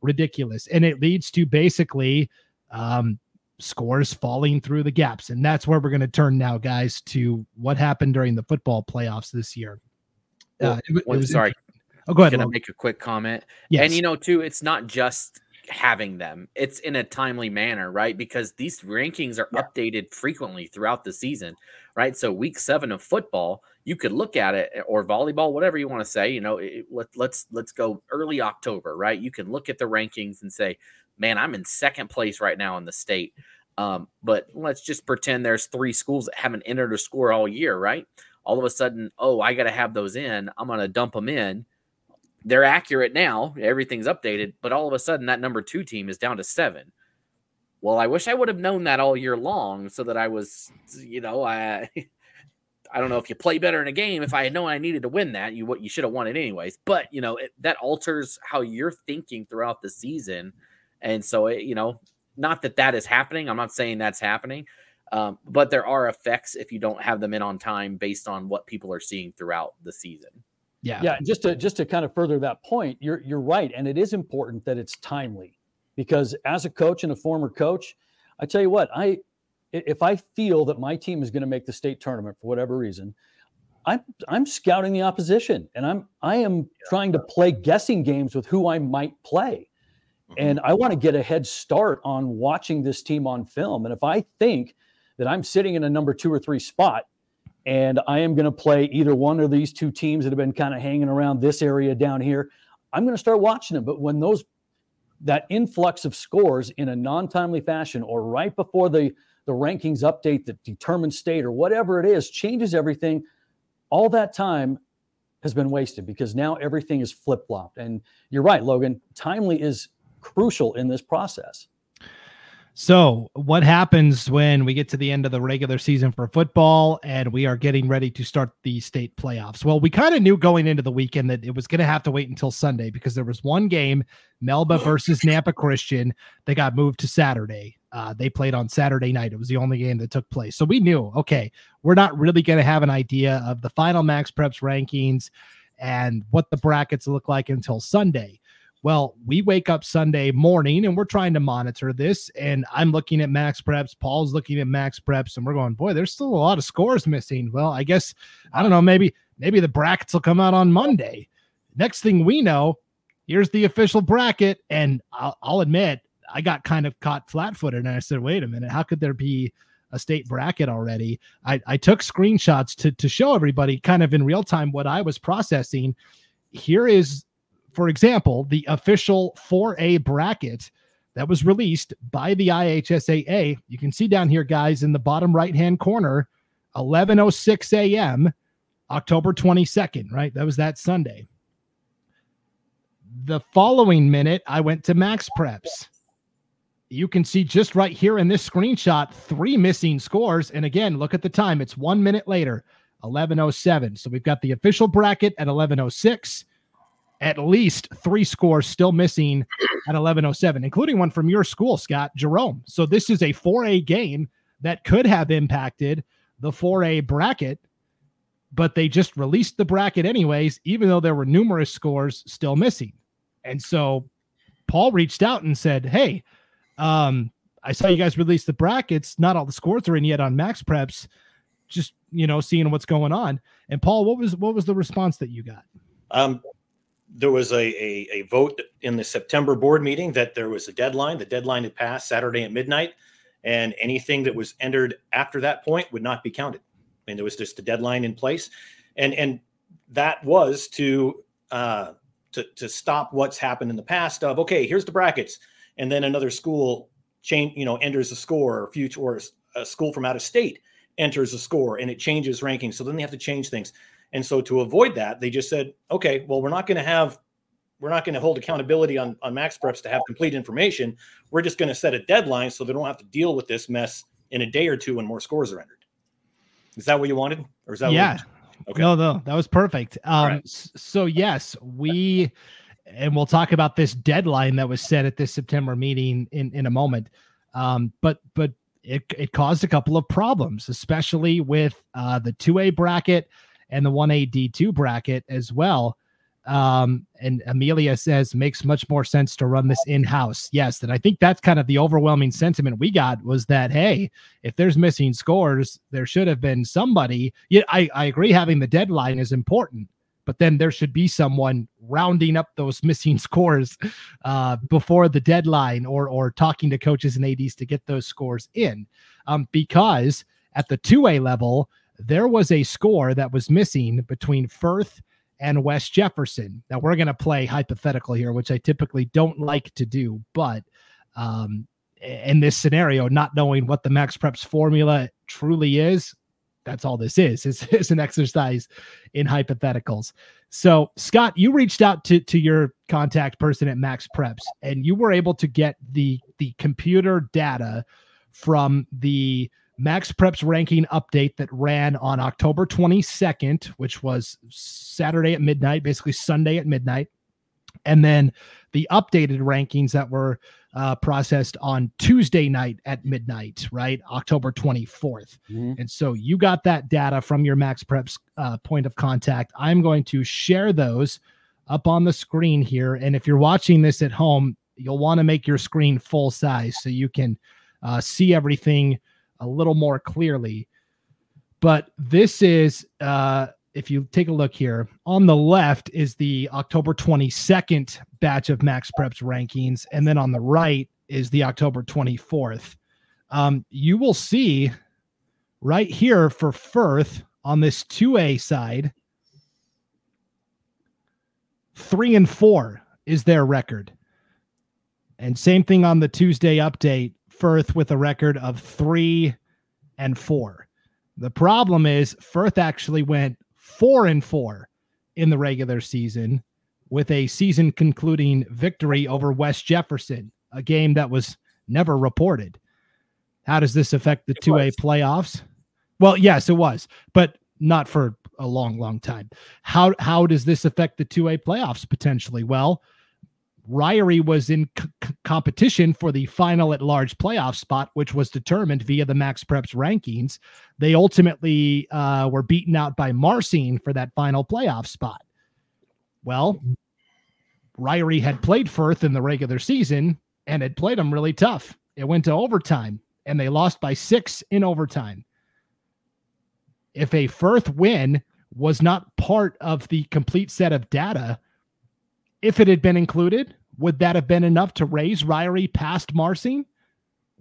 ridiculous. And it leads to basically um, scores falling through the gaps. And that's where we're going to turn now, guys, to what happened during the football playoffs this year. Well, Uh, it wa- it sorry, Oh, go ahead. can I make a quick comment? Yes. And you know, too, it's not just having them; it's in a timely manner, right? Because these rankings are updated frequently throughout the season, right? So, week seven of football, you could look at it, or volleyball, whatever you want to say. You know, it, let, let's let's go early October, right? You can look at the rankings and say, "Man, I'm in second place right now in the state." Um, but let's just pretend there's three schools that haven't entered a score all year, right? All of a sudden, oh, I got to have those in. I'm going to dump them in they're accurate now. Everything's updated, but all of a sudden that number two team is down to seven. Well, I wish I would have known that all year long so that I was, you know, I I don't know if you play better in a game. If I had known I needed to win that, you what you should have won it anyways. But you know it, that alters how you're thinking throughout the season, and so it, you know, not that that is happening. I'm not saying that's happening, um, but there are effects if you don't have them in on time based on what people are seeing throughout the season. yeah. Yeah, just to just to kind of further that point, you're you're right, and it is important that it's timely because as a coach and a former coach, I tell you what, I i- if I feel that my team is going to make the state tournament for whatever reason, I'm I'm scouting the opposition, and I'm I am trying to play guessing games with who I might play, Mm-hmm. and I want to get a head start on watching this team on film. And if I think that I'm sitting in a number two or three spot and I am going to play either one of these two teams that have been kind of hanging around this area down here. I'm going to start watching them. But when those that influx of scores in a non-timely fashion or right before the the rankings update that determines state or whatever it is changes everything, all that time has been wasted because now everything is flip-flopped. And you're right, Logan, timely is crucial in this process. So, what happens when we get to the end of the regular season for football and we are getting ready to start the state playoffs? Well, we kind of knew going into the weekend that it was going to have to wait until Sunday because there was one game, Melba versus Nampa Christian, that got moved to Saturday. Uh, they played on Saturday night. It was the only game that took place. So we knew, okay, we're not really going to have an idea of the final Max Preps rankings and what the brackets look like until Sunday. Well, we wake up Sunday morning and we're trying to monitor this. And I'm looking at max preps. Paul's looking at max preps, and we're going, boy, there's still a lot of scores missing. Well, I guess I don't know. Maybe maybe the brackets will come out on Monday. Next thing we know, here's the official bracket, and I'll, I'll admit I got kind of caught flat-footed, and I said, wait a minute, how could there be a state bracket already? I, I took screenshots to to show everybody kind of in real time what I was processing. Here is for example, the official 4A bracket that was released by the IHSAA. You can see down here, guys, in the bottom right hand corner, 11:06 a.m., October 22nd. Right, that was that Sunday. The following minute, I went to Max Preps. You can see just right here in this screenshot three missing scores. And again, look at the time. It's one minute later, 11:07. So we've got the official bracket at 11:06 at least three scores still missing at 1107 including one from your school scott jerome so this is a 4a game that could have impacted the 4A bracket, but they just released the bracket anyways, even though there were numerous scores still missing. And so Paul reached out and said, Hey, um, I saw you guys release the brackets. Not all the scores are in yet on Max Preps. Just you know, seeing what's going on. And Paul, what was what was the response that you got? Um, there was a, a, a vote in the September board meeting that there was a deadline. The deadline had passed Saturday at midnight, and anything that was entered after that point would not be counted. I mean, there was just a deadline in place, and and that was to uh, to to stop what's happened in the past. Of okay, here's the brackets, and then another school change, you know, enters a score, or future or a school from out of state enters a score, and it changes ranking. So then they have to change things. And so to avoid that, they just said, okay, well, we're not going to have we're not going to hold accountability on, on max preps to have complete information. We're just going to set a deadline so they don't have to deal with this mess in a day or two when more scores are entered. Is that what you wanted? Or is that yeah. okay. No, no, that was perfect. Um, right. so yes, we and we'll talk about this deadline that was set at this September meeting in, in a moment. Um, but but it, it caused a couple of problems, especially with uh, the 2A bracket and the 1A D2 bracket as well. Um, and Amelia says makes much more sense to run this in house. Yes. And I think that's kind of the overwhelming sentiment we got was that, hey, if there's missing scores, there should have been somebody. Yeah, I, I agree having the deadline is important, but then there should be someone rounding up those missing scores uh, before the deadline or or talking to coaches and ads to get those scores in um, because at the 2a level there was a score that was missing between firth and west jefferson now we're going to play hypothetical here which i typically don't like to do but um, in this scenario not knowing what the max preps formula truly is that's all this is. It's, it's an exercise in hypotheticals. So, Scott, you reached out to to your contact person at Max Preps, and you were able to get the the computer data from the Max Preps ranking update that ran on October 22nd, which was Saturday at midnight, basically Sunday at midnight, and then the updated rankings that were uh, processed on Tuesday night at midnight, right? October 24th. Mm-hmm. And so you got that data from your Max Preps uh, point of contact. I'm going to share those up on the screen here. And if you're watching this at home, you'll want to make your screen full size so you can uh, see everything a little more clearly. But this is uh, if you take a look here on the left is the October 22nd batch of Max Preps rankings, and then on the right is the October 24th. Um, you will see right here for Firth on this 2A side, three and four is their record. And same thing on the Tuesday update, Firth with a record of three and four. The problem is Firth actually went four and four in the regular season with a season concluding victory over West Jefferson, a game that was never reported. How does this affect the 2A playoffs? Well, yes, it was, but not for a long, long time. How how does this affect the 2A playoffs potentially? Well, Ririe was in c- competition for the final at large playoff spot, which was determined via the Max Preps rankings. They ultimately uh, were beaten out by Marsing for that final playoff spot. Well, Ririe had played Firth in the regular season and had played them really tough. It went to overtime and they lost by six in overtime. If a Firth win was not part of the complete set of data, if it had been included, would that have been enough to raise Ririe past Marsing?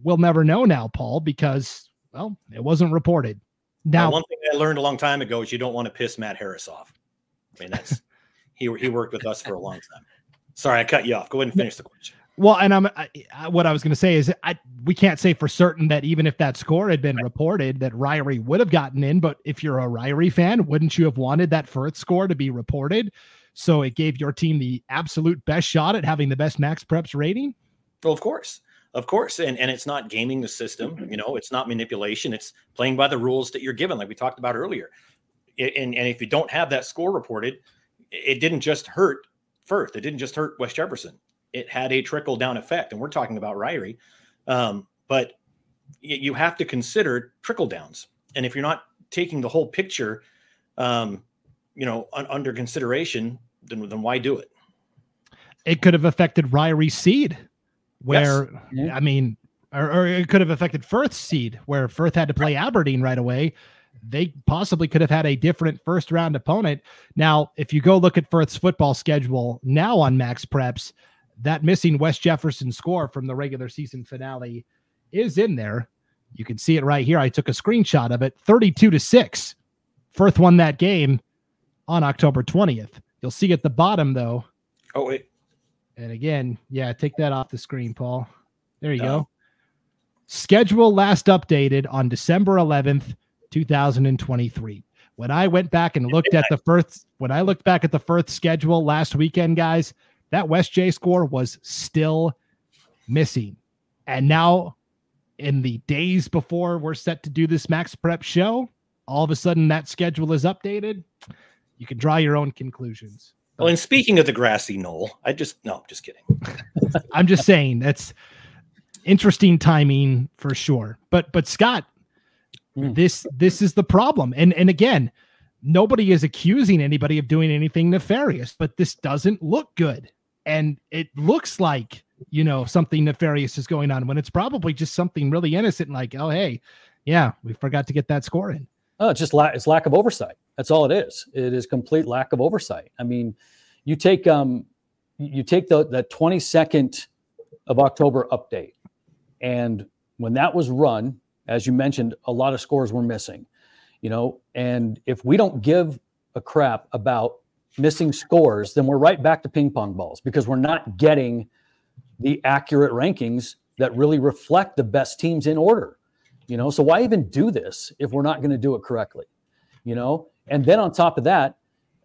We'll never know now, Paul, because well, it wasn't reported. Now, one thing I learned a long time ago is you don't want to piss Matt Harris off. I mean, that's he he worked with us for a long time. Sorry, I cut you off. Go ahead and finish the question. Well, and I'm I, what I was going to say is I we can't say for certain that even if that score had been right. reported that Ririe would have gotten in, but if you're a Ririe fan, wouldn't you have wanted that Firth score to be reported? So it gave your team the absolute best shot at having the best max preps rating. Well, of course, of course, and and it's not gaming the system. You know, it's not manipulation. It's playing by the rules that you're given, like we talked about earlier. And and if you don't have that score reported, it didn't just hurt Firth. It didn't just hurt West Jefferson. It had a trickle down effect, and we're talking about Ririe. Um, but you have to consider trickle downs. And if you're not taking the whole picture, um, you know, un- under consideration, then, then why do it? It could have affected Ririe's seed, where Yes. Yeah. I mean, or, or it could have affected Firth's seed, where Firth had to play Aberdeen right away. They possibly could have had a different first round opponent. Now, if you go look at Firth's football schedule now on Max Preps, that missing West Jefferson score from the regular season finale is in there. You can see it right here. I took a screenshot of it 32 to 6. Firth won that game on October 20th. You'll see at the bottom, though, Oh, wait. and again, yeah, take that off the screen, Paul. There you No. go. Schedule last updated on December 11th, 2023. When I went back and looked at the first when I looked back at the first schedule last weekend, guys, that West J score was still missing. And now, in the days before we're set to do this Max Prep show, all of a sudden that schedule is updated. You can draw your own conclusions. Well, and speaking of the grassy knoll, I just no, I'm just kidding. I'm just saying that's interesting timing for sure. But but Scott, Hmm. this this is the problem. And and again, nobody is accusing anybody of doing anything nefarious, but this doesn't look good. And it looks like, you know, something nefarious is going on when it's probably just something really innocent like, oh hey, yeah, we forgot to get that score in. Oh, it's just la- it's lack of oversight. That's all it is. It is complete lack of oversight. I mean, you take um, you take the twenty second of October update, and when that was run, as you mentioned, a lot of scores were missing. You know, and if we don't give a crap about missing scores, then we're right back to ping pong balls because we're not getting the accurate rankings that really reflect the best teams in order you know so why even do this if we're not going to do it correctly you know and then on top of that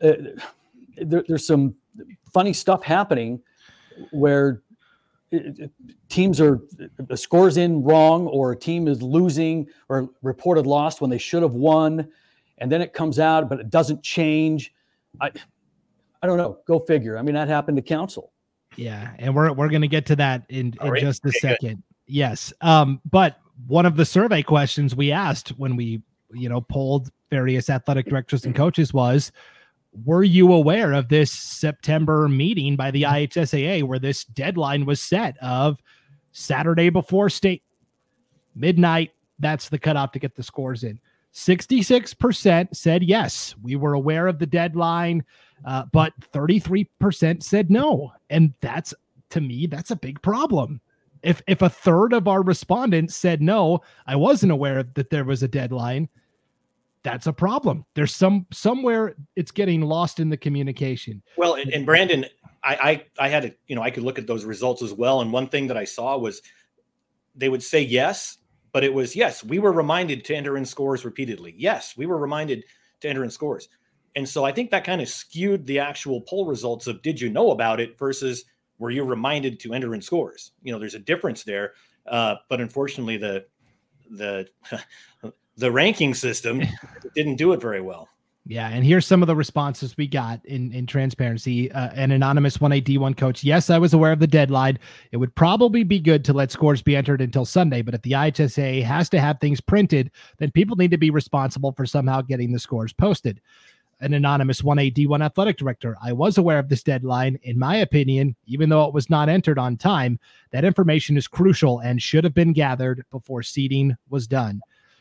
uh, there, there's some funny stuff happening where it- it- teams are the scores in wrong or a team is losing or reported lost when they should have won and then it comes out but it doesn't change i i don't know go figure i mean that happened to council Yeah, and we're we're gonna get to that in, in right. just a Okay, good. second. Yes. Um, but one of the survey questions we asked when we, you know, polled various athletic directors and coaches was, were you aware of this September meeting by the IHSAA where this deadline was set of Saturday before state midnight? That's the cutoff to get the scores in. 66% said yes, we were aware of the deadline, uh, but 33% said no. And that's to me, that's a big problem. If if a third of our respondents said no, I wasn't aware that there was a deadline, that's a problem. There's some somewhere it's getting lost in the communication. Well, and, and Brandon, I, I I had to, you know, I could look at those results as well. And one thing that I saw was they would say yes, but it was yes, we were reminded to enter in scores repeatedly. Yes, we were reminded to enter in scores. And so I think that kind of skewed the actual poll results of did you know about it versus were you're reminded to enter in scores? You know, there's a difference there. Uh, but unfortunately, the the the ranking system didn't do it very well. Yeah, and here's some of the responses we got in in transparency. Uh, an anonymous 1AD1 coach. Yes, I was aware of the deadline. It would probably be good to let scores be entered until Sunday, but if the IHSA has to have things printed, then people need to be responsible for somehow getting the scores posted. An anonymous 1AD1 athletic director. I was aware of this deadline. In my opinion, even though it was not entered on time, that information is crucial and should have been gathered before seeding was done.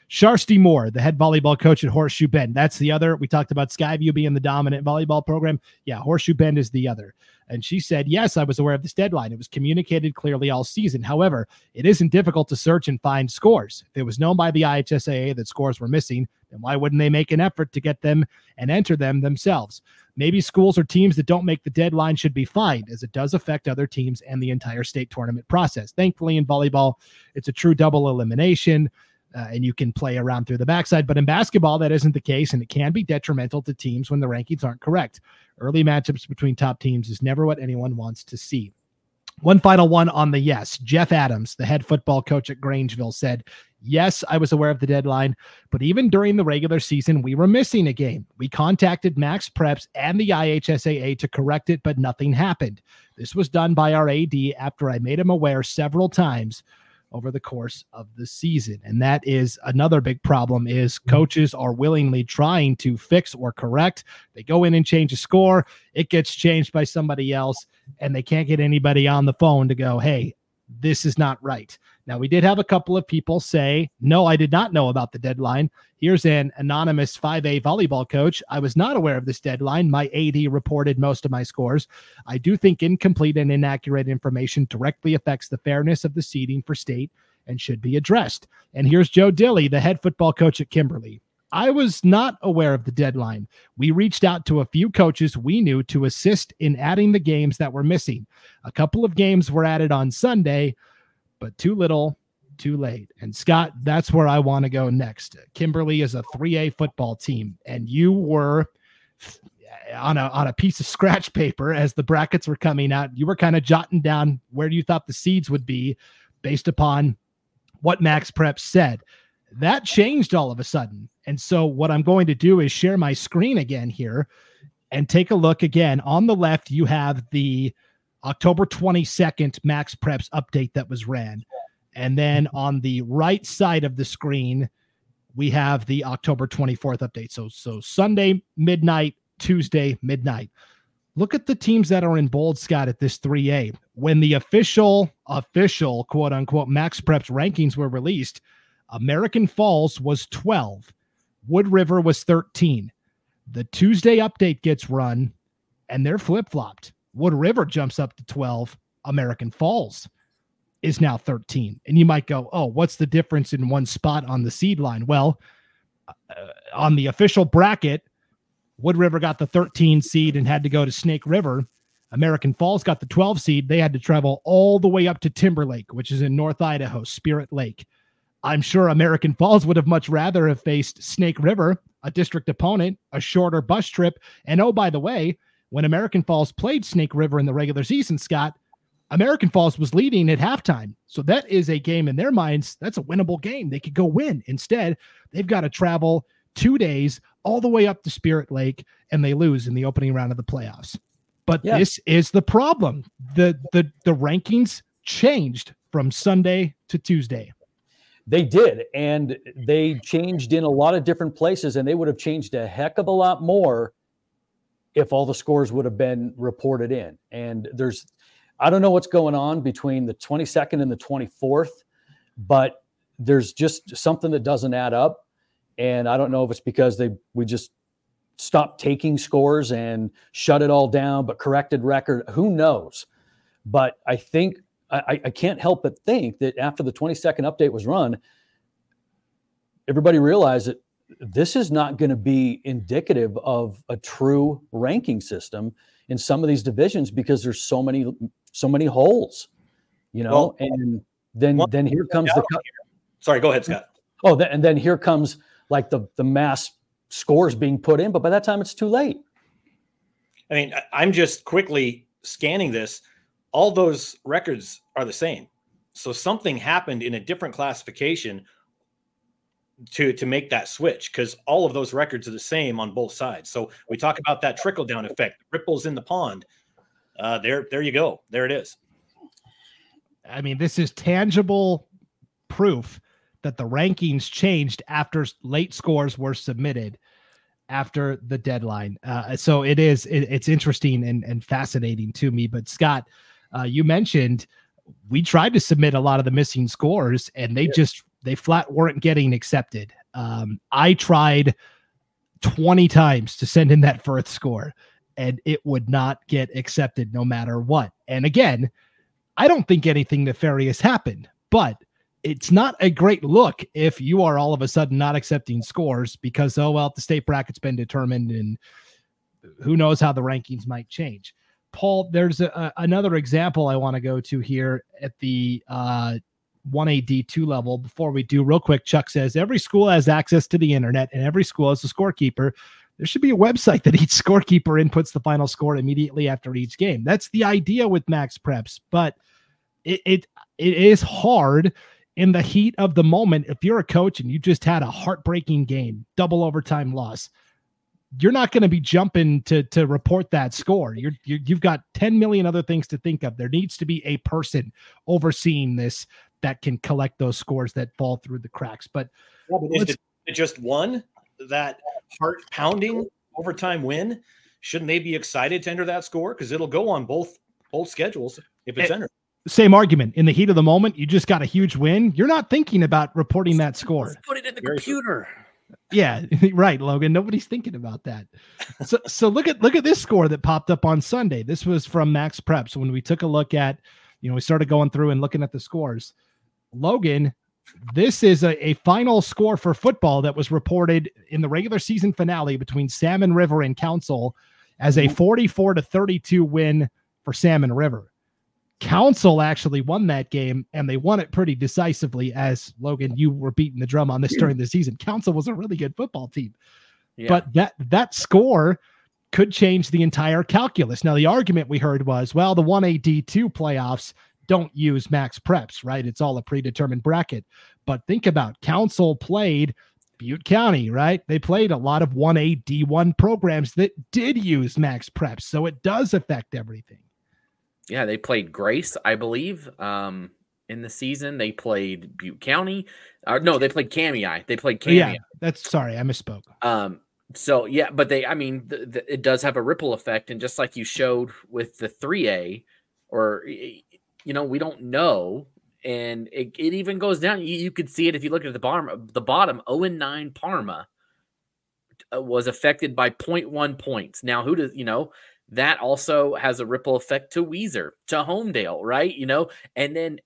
Sharsty Moore, the head volleyball coach at Horseshoe Bend. That's the other. We talked about Skyview being the dominant volleyball program. Yeah, Horseshoe Bend is the other. And she said, Yes, I was aware of this deadline. It was communicated clearly all season. However, it isn't difficult to search and find scores. If it was known by the IHSAA that scores were missing, then why wouldn't they make an effort to get them and enter them themselves? Maybe schools or teams that don't make the deadline should be fined, as it does affect other teams and the entire state tournament process. Thankfully, in volleyball, it's a true double elimination uh, and you can play around through the backside. But in basketball, that isn't the case, and it can be detrimental to teams when the rankings aren't correct. Early matchups between top teams is never what anyone wants to see. One final one on the yes. Jeff Adams, the head football coach at Grangeville, said, Yes, I was aware of the deadline, but even during the regular season, we were missing a game. We contacted Max Preps and the IHSAA to correct it, but nothing happened. This was done by our AD after I made him aware several times over the course of the season. And that is another big problem is mm-hmm. coaches are willingly trying to fix or correct. They go in and change a score, it gets changed by somebody else and they can't get anybody on the phone to go, "Hey, this is not right." Now, we did have a couple of people say, No, I did not know about the deadline. Here's an anonymous 5A volleyball coach. I was not aware of this deadline. My AD reported most of my scores. I do think incomplete and inaccurate information directly affects the fairness of the seeding for state and should be addressed. And here's Joe Dilly, the head football coach at Kimberly. I was not aware of the deadline. We reached out to a few coaches we knew to assist in adding the games that were missing. A couple of games were added on Sunday but too little, too late. And Scott, that's where I want to go next. Kimberly is a 3A football team, and you were on a on a piece of scratch paper as the brackets were coming out. You were kind of jotting down where you thought the seeds would be based upon what Max Prep said. That changed all of a sudden. And so what I'm going to do is share my screen again here and take a look again. On the left, you have the October 22nd Max Preps update that was ran. And then on the right side of the screen, we have the October 24th update. So so Sunday midnight, Tuesday midnight. Look at the teams that are in bold, Scott, at this 3A. When the official, official quote unquote Max Preps rankings were released, American Falls was 12, Wood River was 13. The Tuesday update gets run and they're flip flopped. Wood River jumps up to 12. American Falls is now 13. And you might go, oh, what's the difference in one spot on the seed line? Well, uh, on the official bracket, Wood River got the 13 seed and had to go to Snake River. American Falls got the 12 seed. They had to travel all the way up to Timberlake, which is in North Idaho, Spirit Lake. I'm sure American Falls would have much rather have faced Snake River, a district opponent, a shorter bus trip. And oh, by the way, when American Falls played Snake River in the regular season, Scott, American Falls was leading at halftime. So that is a game in their minds. That's a winnable game. They could go win. Instead, they've got to travel two days all the way up to Spirit Lake and they lose in the opening round of the playoffs. But yeah. this is the problem. The the the rankings changed from Sunday to Tuesday. They did, and they changed in a lot of different places, and they would have changed a heck of a lot more if all the scores would have been reported in. And there's, I don't know what's going on between the 22nd and the 24th, but there's just something that doesn't add up. And I don't know if it's because they we just stopped taking scores and shut it all down, but corrected record. Who knows? But I think I, I can't help but think that after the 22nd update was run, everybody realized that this is not going to be indicative of a true ranking system in some of these divisions because there's so many so many holes you know? Well, and then then here comes the sorry go ahead scott. Oh and then here comes like the the mass scores being put in but by that time it's too late. I mean i'm just quickly scanning this all those records are the same so something happened in a different classification to to make that switch because all of those records are the same on both sides. So we talk about that trickle down effect, ripples in the pond. Uh, there, there you go. There it is. I mean, this is tangible proof that the rankings changed after late scores were submitted after the deadline. Uh, so it is it, it's interesting and, and fascinating to me. But Scott, uh, you mentioned we tried to submit a lot of the missing scores, and they yeah. just they flat weren't getting accepted. Um, I tried 20 times to send in that Firth score and it would not get accepted no matter what. And again, I don't think anything nefarious happened, but it's not a great look if you are all of a sudden not accepting scores because, oh, well, the state bracket's been determined and who knows how the rankings might change. Paul, there's a, another example I want to go to here at the uh, 1A D2 level. Before we do, real quick, Chuck says every school has access to the internet and every school has a scorekeeper. There should be a website that each scorekeeper inputs the final score immediately after each game. That's the idea with Max Preps, but it it, it is hard in the heat of the moment. If you're a coach and you just had a heartbreaking game, double overtime loss, you're not going to be jumping to to report that score. You're, you have got 10 million other things to think of. There needs to be a person overseeing this that can collect those scores that fall through the cracks. But, yeah, but is it, it just one that heart pounding overtime win? Shouldn't they be excited to enter that score because it'll go on both both schedules if it's it, entered? Same argument. In the heat of the moment, you just got a huge win. You're not thinking about reporting that score. Let's put it in the Very computer. Yeah, right, Logan. Nobody's thinking about that. So, so look at look at this score that popped up on Sunday. This was from Max Prep. So when we took a look at, you know, we started going through and looking at the scores. Logan, this is a, a final score for football that was reported in the regular season finale between Salmon River and Council as a 44 to 32 win for Salmon River. Council actually won that game and they won it pretty decisively. As Logan, you were beating the drum on this during the season. Council was a really good football team, Yeah. but that that score could change the entire calculus. Now, the argument we heard was, well, the one A D two playoffs don't use max preps, right? It's all a predetermined bracket. But think about Council played Butte County, right? They played a lot of 1A D1 programs that did use max preps. So it does affect everything. Yeah, they played Grace, I believe, um, in the season. They played Butte County. Uh, no, they played Camei. They played Camei. Yeah, that's sorry, I misspoke. Um, so yeah, but they, I mean, the, the, it does have a ripple effect, and just like you showed with the three A, or you know, we don't know, and it, it even goes down. You, you could see it if you look at the bottom. The bottom, zero and nine Parma uh, was affected by 0.1 points. Now, who does you know? That also has a ripple effect to Weiser, to Homedale, right? You know, and then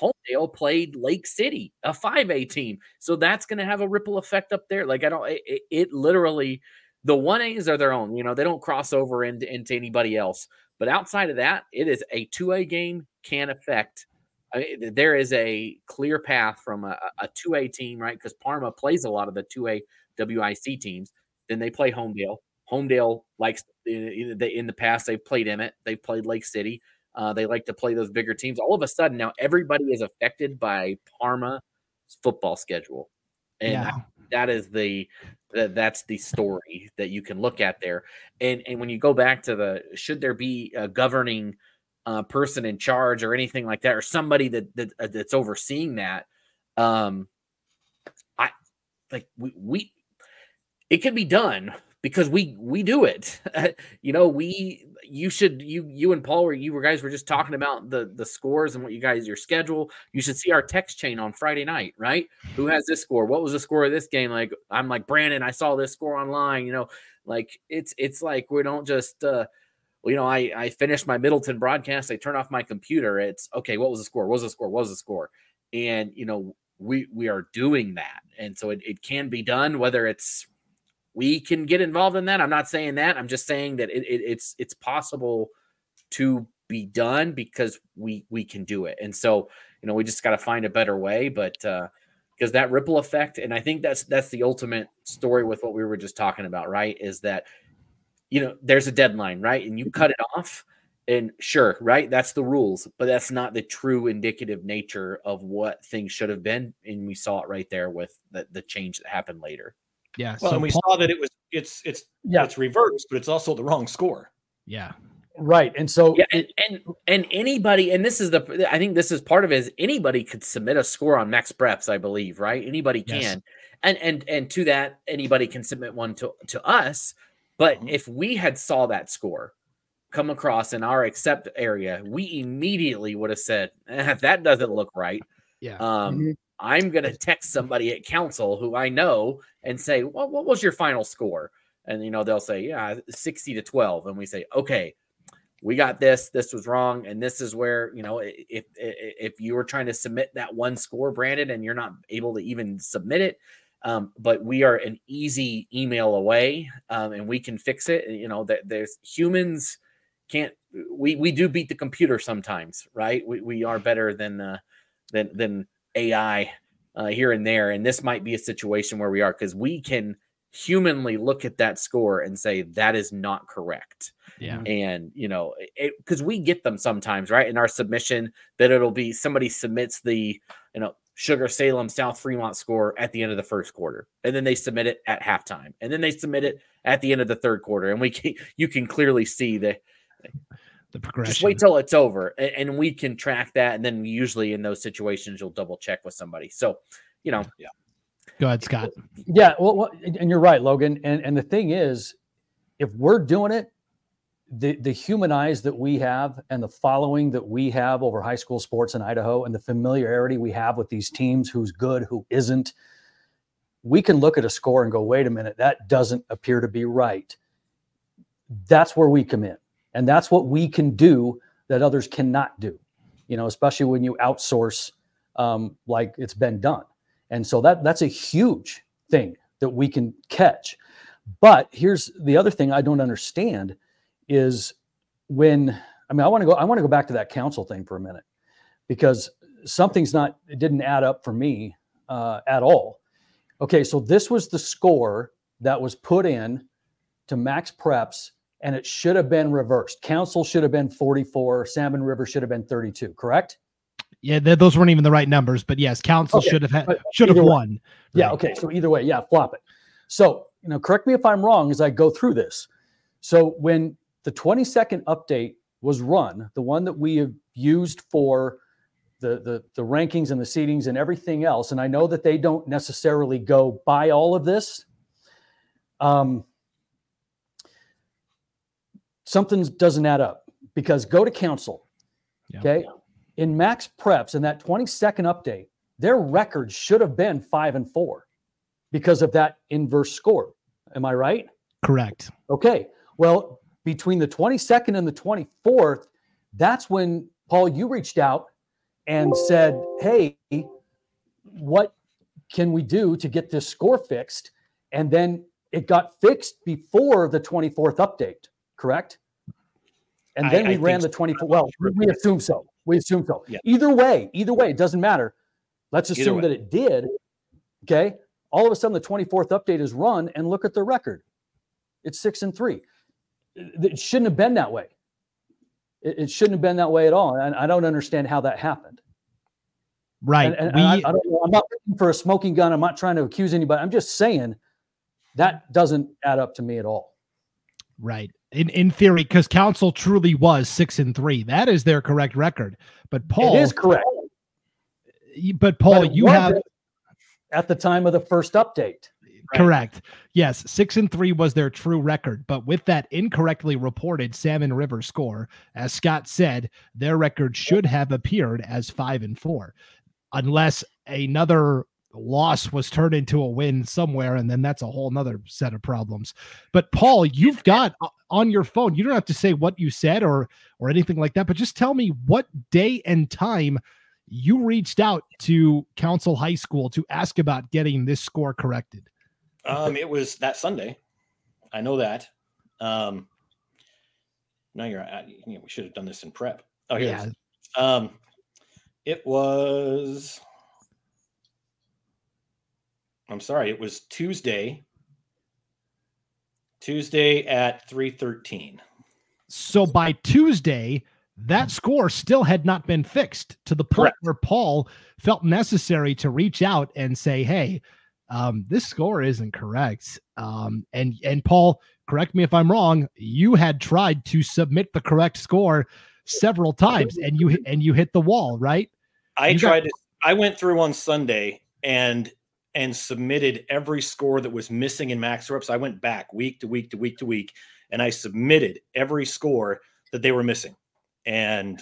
Homedale played Lake City, a 5A team. So that's going to have a ripple effect up there. Like, I don't, it, it literally, the 1As are their own, you know, they don't cross over into, into anybody else. But outside of that, it is a 2A game can affect. I mean, there is a clear path from a, a 2A team, right? Because Parma plays a lot of the 2A WIC teams. Then they play Homedale. Homedale likes in the, in the past they've played Emmett, they've played Lake City. Uh, they like to play those bigger teams. All of a sudden, now everybody is affected by Parma's football schedule, and Yeah. I- that is the that, that's the story that you can look at there. And and when you go back to the should there be a governing uh, person in charge or anything like that, or somebody that, that uh, that's overseeing that, um, I like we we it can be done because we we do it you know we you should you you and paul were you were guys were just talking about the the scores and what you guys your schedule you should see our text chain on friday night right who has this score what was the score of this game like i'm like brandon i saw this score online you know like it's it's like we don't just uh you know, I I finished my Middleton broadcast. I turn off my computer. It's okay. What was the score? What was the score? What was the score? And you know, we we are doing that, and so it, it can be done. Whether it's we can get involved in that. I'm not saying that. I'm just saying that it, it, it's it's possible to be done because we we can do it. And so you know, we just got to find a better way. But uh, because that ripple effect, and I think that's that's the ultimate story with what we were just talking about, right? Is that you know there's a deadline, right? And you cut it off. And sure, right? That's the rules, but that's not the true indicative nature of what things should have been. And we saw it right there with the, the change that happened later. Yeah. Well, so and we Paul- saw that it was it's it's Yeah, it's reversed, but it's also the wrong score. yeah. right. And so Yeah, and, and and anybody, and this is the I think this is part of it is anybody could submit a score on Max Preps, I believe, right? Anybody Yes. can. And and and to that, anybody can submit one to to us. But Mhm. if we had saw that score come across in our accept area, we immediately would have said, eh, that doesn't look right. Yeah. Um, Mhm. I'm going to text somebody at council who I know and say, well, what was your final score? And, you know, they'll say, yeah, 60 to 12. And we say, okay, we got this. This was wrong. And this is where, you know, if, if you were trying to submit that one score, Brandon, and you're not able to even submit it, um, but we are an easy email away um, and we can fix it. You know, that there's humans can't, we, we do beat the computer sometimes, right? We, we are better than, uh, than, than AI uh, here and there. And this might be a situation where we are because we can humanly look at that score and say that is not correct. Yeah. And you know, because we get them sometimes, right? In our submission, that it'll be somebody submits the you know Sugar Salem South Fremont score at the end of the first quarter, and then they submit it at halftime, and then they submit it at the end of the third quarter, and we can you can clearly see that the progression. Just wait till it's over, and, and we can track that. And then usually in those situations, you'll double check with somebody. So, you know, Yeah. Go ahead, Scott. Yeah, well, well, and you're right, Logan. And and the thing is, if we're doing it, the the human eyes that we have and the following that we have over high school sports in Idaho and the familiarity we have with these teams, who's good, who isn't, we can look at a score and go, wait a minute, that doesn't appear to be right. That's where we come in. And that's what we can do that others cannot do, you know, especially when you outsource um, like it's been done. And so that that's a huge thing that we can catch. But here's the other thing I don't understand is when I mean I want to go I want to go back to that council thing for a minute because something's not it didn't add up for me uh, at all. Okay, so this was the score that was put in to Max Preps and it should have been reversed. Council should have been 44, Salmon River should have been 32, correct? Yeah, th- those weren't even the right numbers, but yes, council Okay, should have had should have way. won. Yeah. Right. Okay. So either way, yeah, flop it. So, you know, correct me if I'm wrong as I go through this. So when the 20 second update was run, the one that we have used for the, the the rankings and the seedings and everything else, and I know that they don't necessarily go by all of this. Um, something doesn't add up because go to council. Yeah. Okay. In max preps in that 20 second update, their record should have been five and four because of that inverse score. Am I right? Correct. Okay. Well, between the 22nd and the 24th, that's when Paul, you reached out and said, Hey, what can we do to get this score fixed? And then it got fixed before the 24th update, correct? And then I we think ran the 24. Well, we- assume so. We assume so. Yeah. Either way, either way, it doesn't matter. Let's assume that it did. Okay. All of a sudden, the 24th update is run, and look at the record. It's six and three. It shouldn't have been that way. It, it shouldn't have been that way at all. And I don't understand how that happened. Right. And, and- we I, I don't, I'm not looking for a smoking gun. I'm not trying to accuse anybody. I'm just saying that doesn't add up to me at all. Right. In in theory, because council truly was six and three. That is their correct record. But Paul, it is correct. but Paul, but you have at the time of the first update. Right. correct. Yes, six and three was their true record. But with that incorrectly reported Salmon River score, as Scott said, their record should have appeared as five and four, unless another loss was turned into a win somewhere, and then that's a whole nother set of problems. But Paul, you've got on your phone, you don't have to say what you said or or anything like that, but just tell me what day and time you reached out to Council High School to ask about getting this score corrected. Um, it was that Sunday. I know that. Um, now you're. at- You know, we should have done this in prep. Oh, here. it is. Um, it was. I'm sorry. It was Tuesday. Tuesday at three thirteen. So by Tuesday, that score still had not been fixed to the point Correct. where Paul felt necessary to reach out and say, "Hey, um, this score isn't correct." Um, and and Paul, correct me if I'm wrong. You had tried to submit the correct score several times, and you and you hit the wall, right? I You got- tried to. I went through on Sunday and and submitted every score that was missing in max preps. I went back week to week to week to week, and I submitted every score that they were missing. And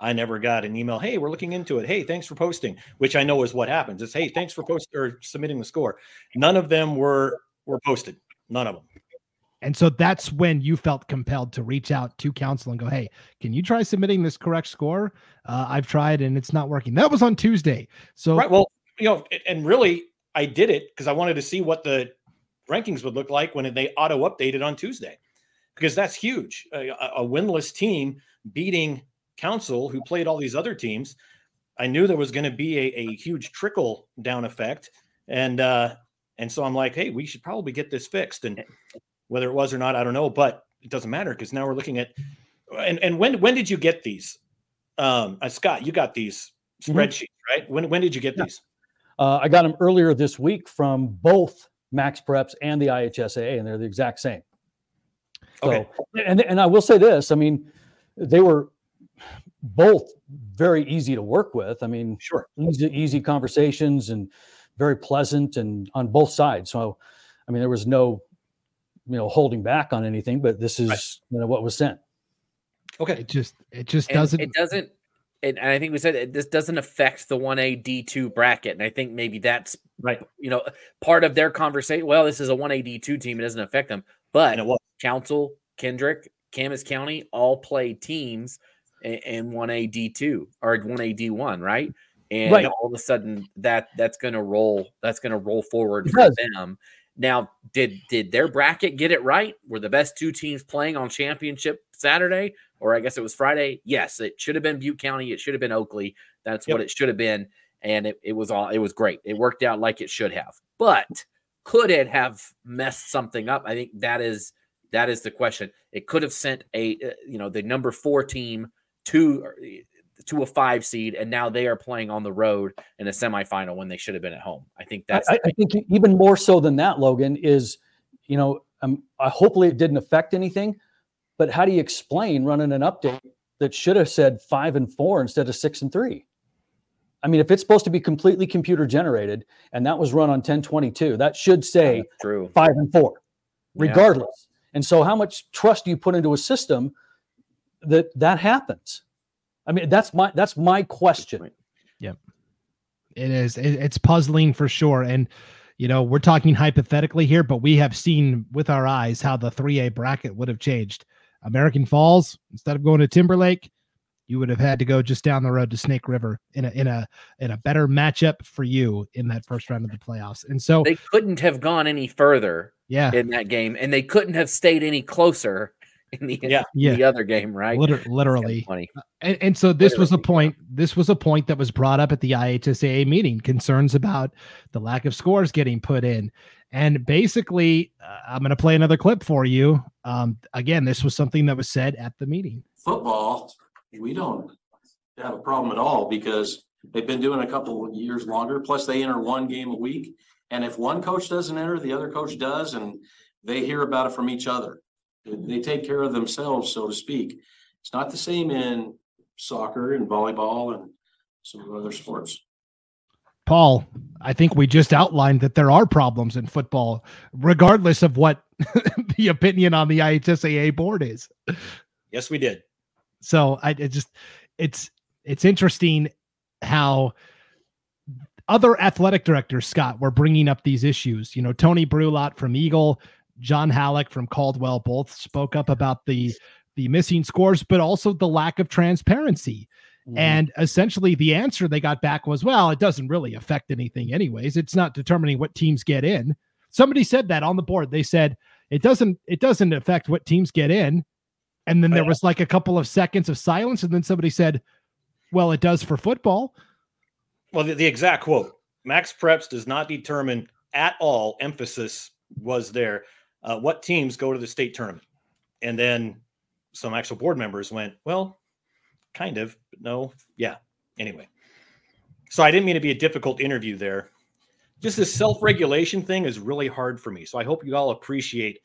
I never got an email. Hey, we're looking into it. Hey, thanks for posting. Which I know is what happens. It's hey, thanks for post or submitting the score. None of them were were posted. None of them. And so that's when you felt compelled to reach out to council and go, "Hey, can you try submitting this correct score? Uh, I've tried and it's not working." That was on Tuesday. So Right. Well, you know, and really, I did it because I wanted to see what the rankings would look like when they auto updated on Tuesday, because that's huge. A, a- winless team beating Council, who played all these other teams. I knew there was going to be a, a huge trickle down effect, and uh, and so I'm like, hey, we should probably get this fixed. And whether it was or not, I don't know, but it doesn't matter because now we're looking at. And and when when did you get these? Um, uh, Scott, you got these Mhm. spreadsheets, right? When when did you get Yeah. these? Uh, I got them earlier this week from both Max Preps and the IHSAA, and they're the exact same. So, Okay. and and I will say this: I mean, they were both very easy to work with. I mean, Sure. easy, easy conversations and very pleasant and on both sides. So, I mean, there was no, you know, holding back on anything, but this is, Right. you know, what was sent. Okay. It just it just And doesn't It doesn't. And and I think we said it, this doesn't affect the one A D two bracket, and I think maybe that's Right. you know part of their conversation. Well, this is a one A D two team; it doesn't affect them. But And it was. Council, Kendrick, Camas County all play teams in- in one A D two or one A D one, right? And Right. all of a sudden, that that's going to roll. That's going to roll forward for them. Now, did did their bracket get it right? Were the best two teams playing on championship Saturday, or I guess it was Friday? Yes, it should have been Butte County. It should have been Oakley. That's what it should have been, and it, it was all. It was great. It worked out like it should have. But could it have messed something up? I think that is that is the question. It could have sent a uh, you know the number four team to to a five seed, and now they are playing on the road in a semifinal when they should have been at home. I think that's I I think even more so than that, Logan, is, you know, um, I hopefully it didn't affect anything, but how do you explain running an update that should have said five and four instead of six and three? I mean, if it's supposed to be completely computer generated and that was run on 1022, that should say that's true. five and four, Yeah. regardless. And so, how much trust do you put into a system that that happens? I mean, that's my that's my question. Yep. It is. It, it's puzzling for sure. And, you know, we're talking hypothetically here, but we have seen with our eyes how the 3A bracket would have changed. American Falls, instead of going to Timberlake, you would have had to go just down the road to Snake River in a in a in a better matchup for you in that first round of the playoffs. And so They couldn't have gone any further yeah, in that game, and they couldn't have stayed any closer in the Yeah. yeah. the other game, right? liter- literally. funny. And, and so this was a Literally, yeah. point. This was a point that was brought up at the IHSAA meeting. Concerns about the lack of scores getting put in, and basically, uh, I'm going to play another clip for you. Um, again, this was something that was said at the meeting. Football, we don't have a problem at all because they've been doing a couple of years longer. Plus they enter one game a week. And if one coach doesn't enter, the other coach does, and they hear about it from each other. They- They take care of themselves, so to speak. It's not the same in soccer and volleyball and some other sports. Paul, I think we just outlined that there are problems in football, regardless of what the opinion on the IHSAA board is. Yes, we did. So I it just it's it's interesting how other athletic directors, Scott, were bringing up these issues. You know, Tony Brulot from Eagle, John Halleck from Caldwell, both spoke up about the the missing scores, but also the lack of transparency. Mm-hmm. And essentially, the answer they got back was, "Well, it doesn't really affect anything, anyways. It's not determining what teams get in." Somebody said that on the board. They said it doesn't it doesn't affect what teams get in. And then there was like a couple of seconds of silence, and then somebody said, "Well, it does for football." Well, the, the exact quote Max Preps does not determine at all, emphasis was there, uh, what teams go to the state tournament. And then some actual board members went, well, kind of, but no, yeah. Anyway, so I didn't mean to be a difficult interview there. Just this self regulation thing is really hard for me. So I hope you all appreciate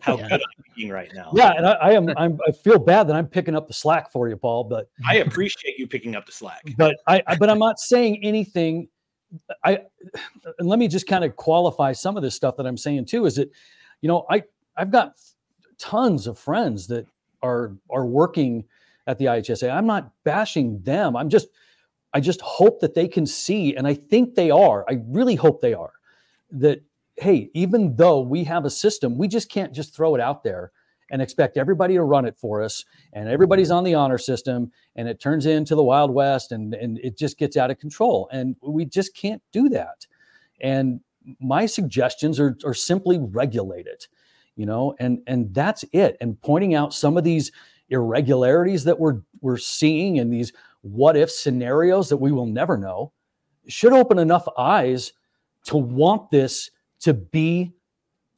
how Yeah. good I'm being right now. Yeah, and I, I am. I'm, I feel bad that I'm picking up the slack for you, Paul. But I appreciate you picking up the slack. but I, I but I'm not saying anything. I and let me just kind of qualify some of this stuff that I'm saying too. Is that you know I I've got tons of friends that are are working at the IHSA. I'm not bashing them. I'm just I just hope that they can see, and I think they are. I really hope they are that hey, even though we have a system, we just can't just throw it out there and expect everybody to run it for us and everybody's on the honor system and it turns into the wild west and and it just gets out of control and we just can't do that and my suggestions are, are simply regulate it you know and and that's it. And pointing out some of these irregularities that we're we're seeing and these what if scenarios that we will never know should open enough eyes to want this to be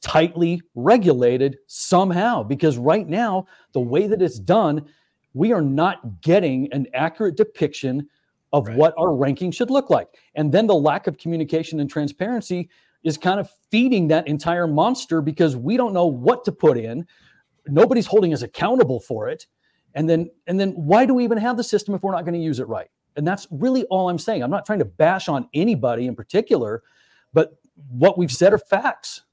tightly regulated somehow. Because right now the way that it's done we are not getting an accurate depiction of Right. what our ranking should look like and then the lack of communication and transparency is kind of feeding that entire monster because we don't know what to put in nobody's holding us accountable for it And then and then why do we even have the system if we're not going to use it right? And that's really all I'm saying. I'm not trying to bash on anybody in particular, but what we've said are facts.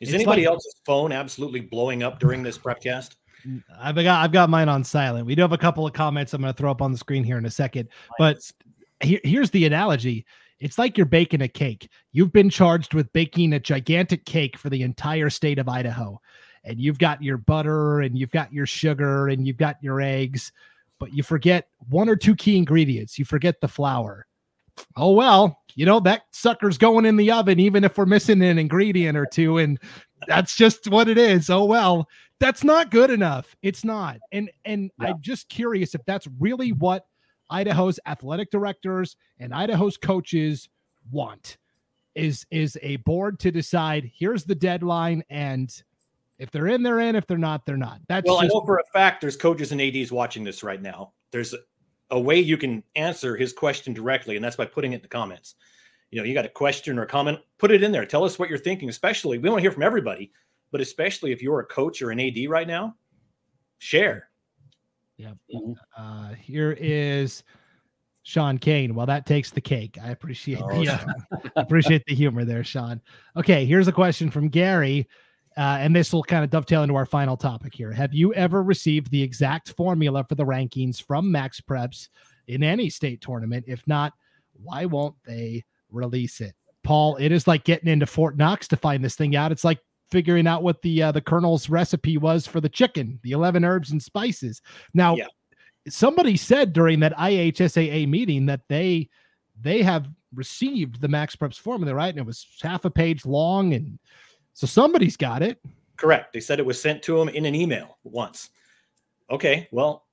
Is it's anybody like, else's phone absolutely blowing up during this prepcast? I've got I've got mine on silent. We do have a couple of comments I'm going to throw up on the screen here in a second. But here, here's the analogy. It's like you're baking a cake. You've been charged with baking a gigantic cake for the entire state of Idaho. And you've got your butter and you've got your sugar and you've got your eggs, but you forget one or two key ingredients. You forget the flour. Oh well, you know that sucker's going in the oven even if we're missing an ingredient or two and that's just what it is. Oh well, that's not good enough. It's not. And and yeah. I'm just curious if that's really what Idaho's athletic directors and Idaho's coaches want is is a board to decide here's the deadline and if they're in they're in if they're not they're not that's well just- i know for a fact there's coaches and ads watching this right now there's a, a way you can answer his question directly and that's by putting it in the comments you know you got a question or a comment put it in there tell us what you're thinking especially we want to hear from everybody but especially if you're a coach or an ad right now share yeah. Uh, here is Sean Kane. Well, that takes the cake. I appreciate oh, the uh, appreciate the humor there, Sean. Okay, here's a question from Gary. Uh, and this will kind of dovetail into our final topic here. Have you ever received the exact formula for the rankings from Max Preps in any state tournament? If not, why won't they release it? Paul, it is like getting into Fort Knox to find this thing out. It's like figuring out what the uh, the colonel's recipe was for the chicken, the 11 herbs and spices. Now, yeah. somebody said during that IHSAA meeting that they they have received the Max Preps formula, right? And it was half a page long and so somebody's got it. Correct. They said it was sent to them in an email once. Okay, well,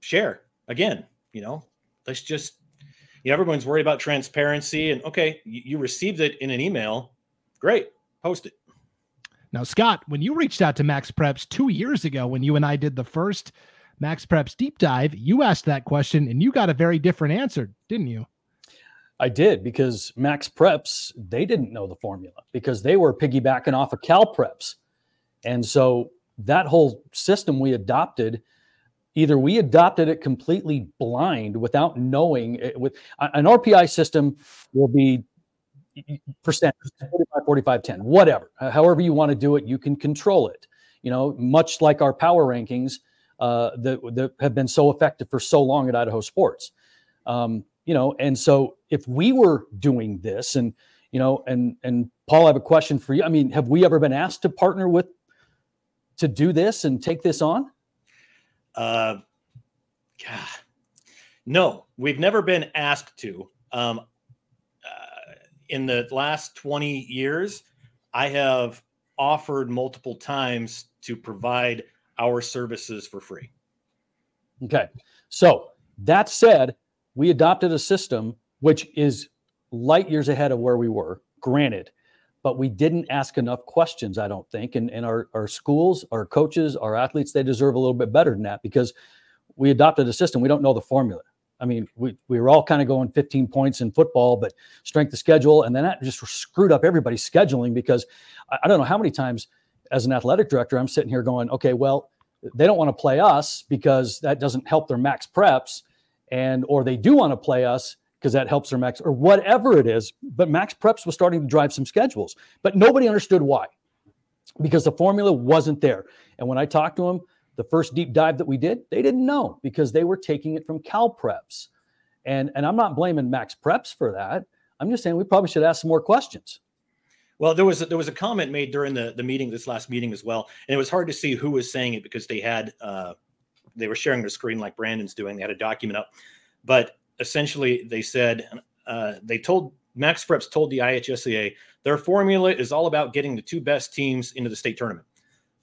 share again, you know, let's just you know, everyone's worried about transparency and okay, you, you received it in an email. Great. Post it. Now, Scott, when you reached out to Max Preps two years ago, when you and I did the first Max Preps deep dive, you asked that question and you got a very different answer, didn't you? I did because Max Preps, they didn't know the formula because they were piggybacking off of Cal Preps. And so that whole system we adopted, either we adopted it completely blind without knowing it, with an RPI system will be percent 45 45 10 whatever however you want to do it you can control it. You know much like our power rankings uh, that, that have been so effective for so long at idaho sports. Um, you know and so if we were doing this and you know and and paul i have a question for you. I mean have we ever been asked to partner with to do this and take this on uh God. no we've never been asked to um in the last 20 years, I have offered multiple times to provide our services for free. Okay. So that said, we adopted a system which is light years ahead of where we were, granted, but we didn't ask enough questions, I don't think. And, and our, our schools, our coaches, our athletes, they deserve a little bit better than that because we adopted a system. We don't know the formula. I mean, we, we were all kind of going 15 points in football, but strength of schedule. And then that just screwed up everybody's scheduling because I, I don't know how many times as an athletic director, I'm sitting here going, okay, well, they don't want to play us because that doesn't help their max preps. And, or they do want to play us because that helps their max or whatever it is. But max preps was starting to drive some schedules, but nobody understood why because the formula wasn't there. And when I talked to them, the first deep dive that we did, they didn't know because they were taking it from Cal Preps. And, and I'm not blaming Max Preps for that. I'm just saying we probably should ask some more questions. Well, there was a, there was a comment made during the, the meeting, this last meeting as well, and it was hard to see who was saying it because they had uh, they were sharing their screen like Brandon's doing. They had a document up, but essentially they said uh, they told Max Preps told the IHSAA their formula is all about getting the two best teams into the state tournament.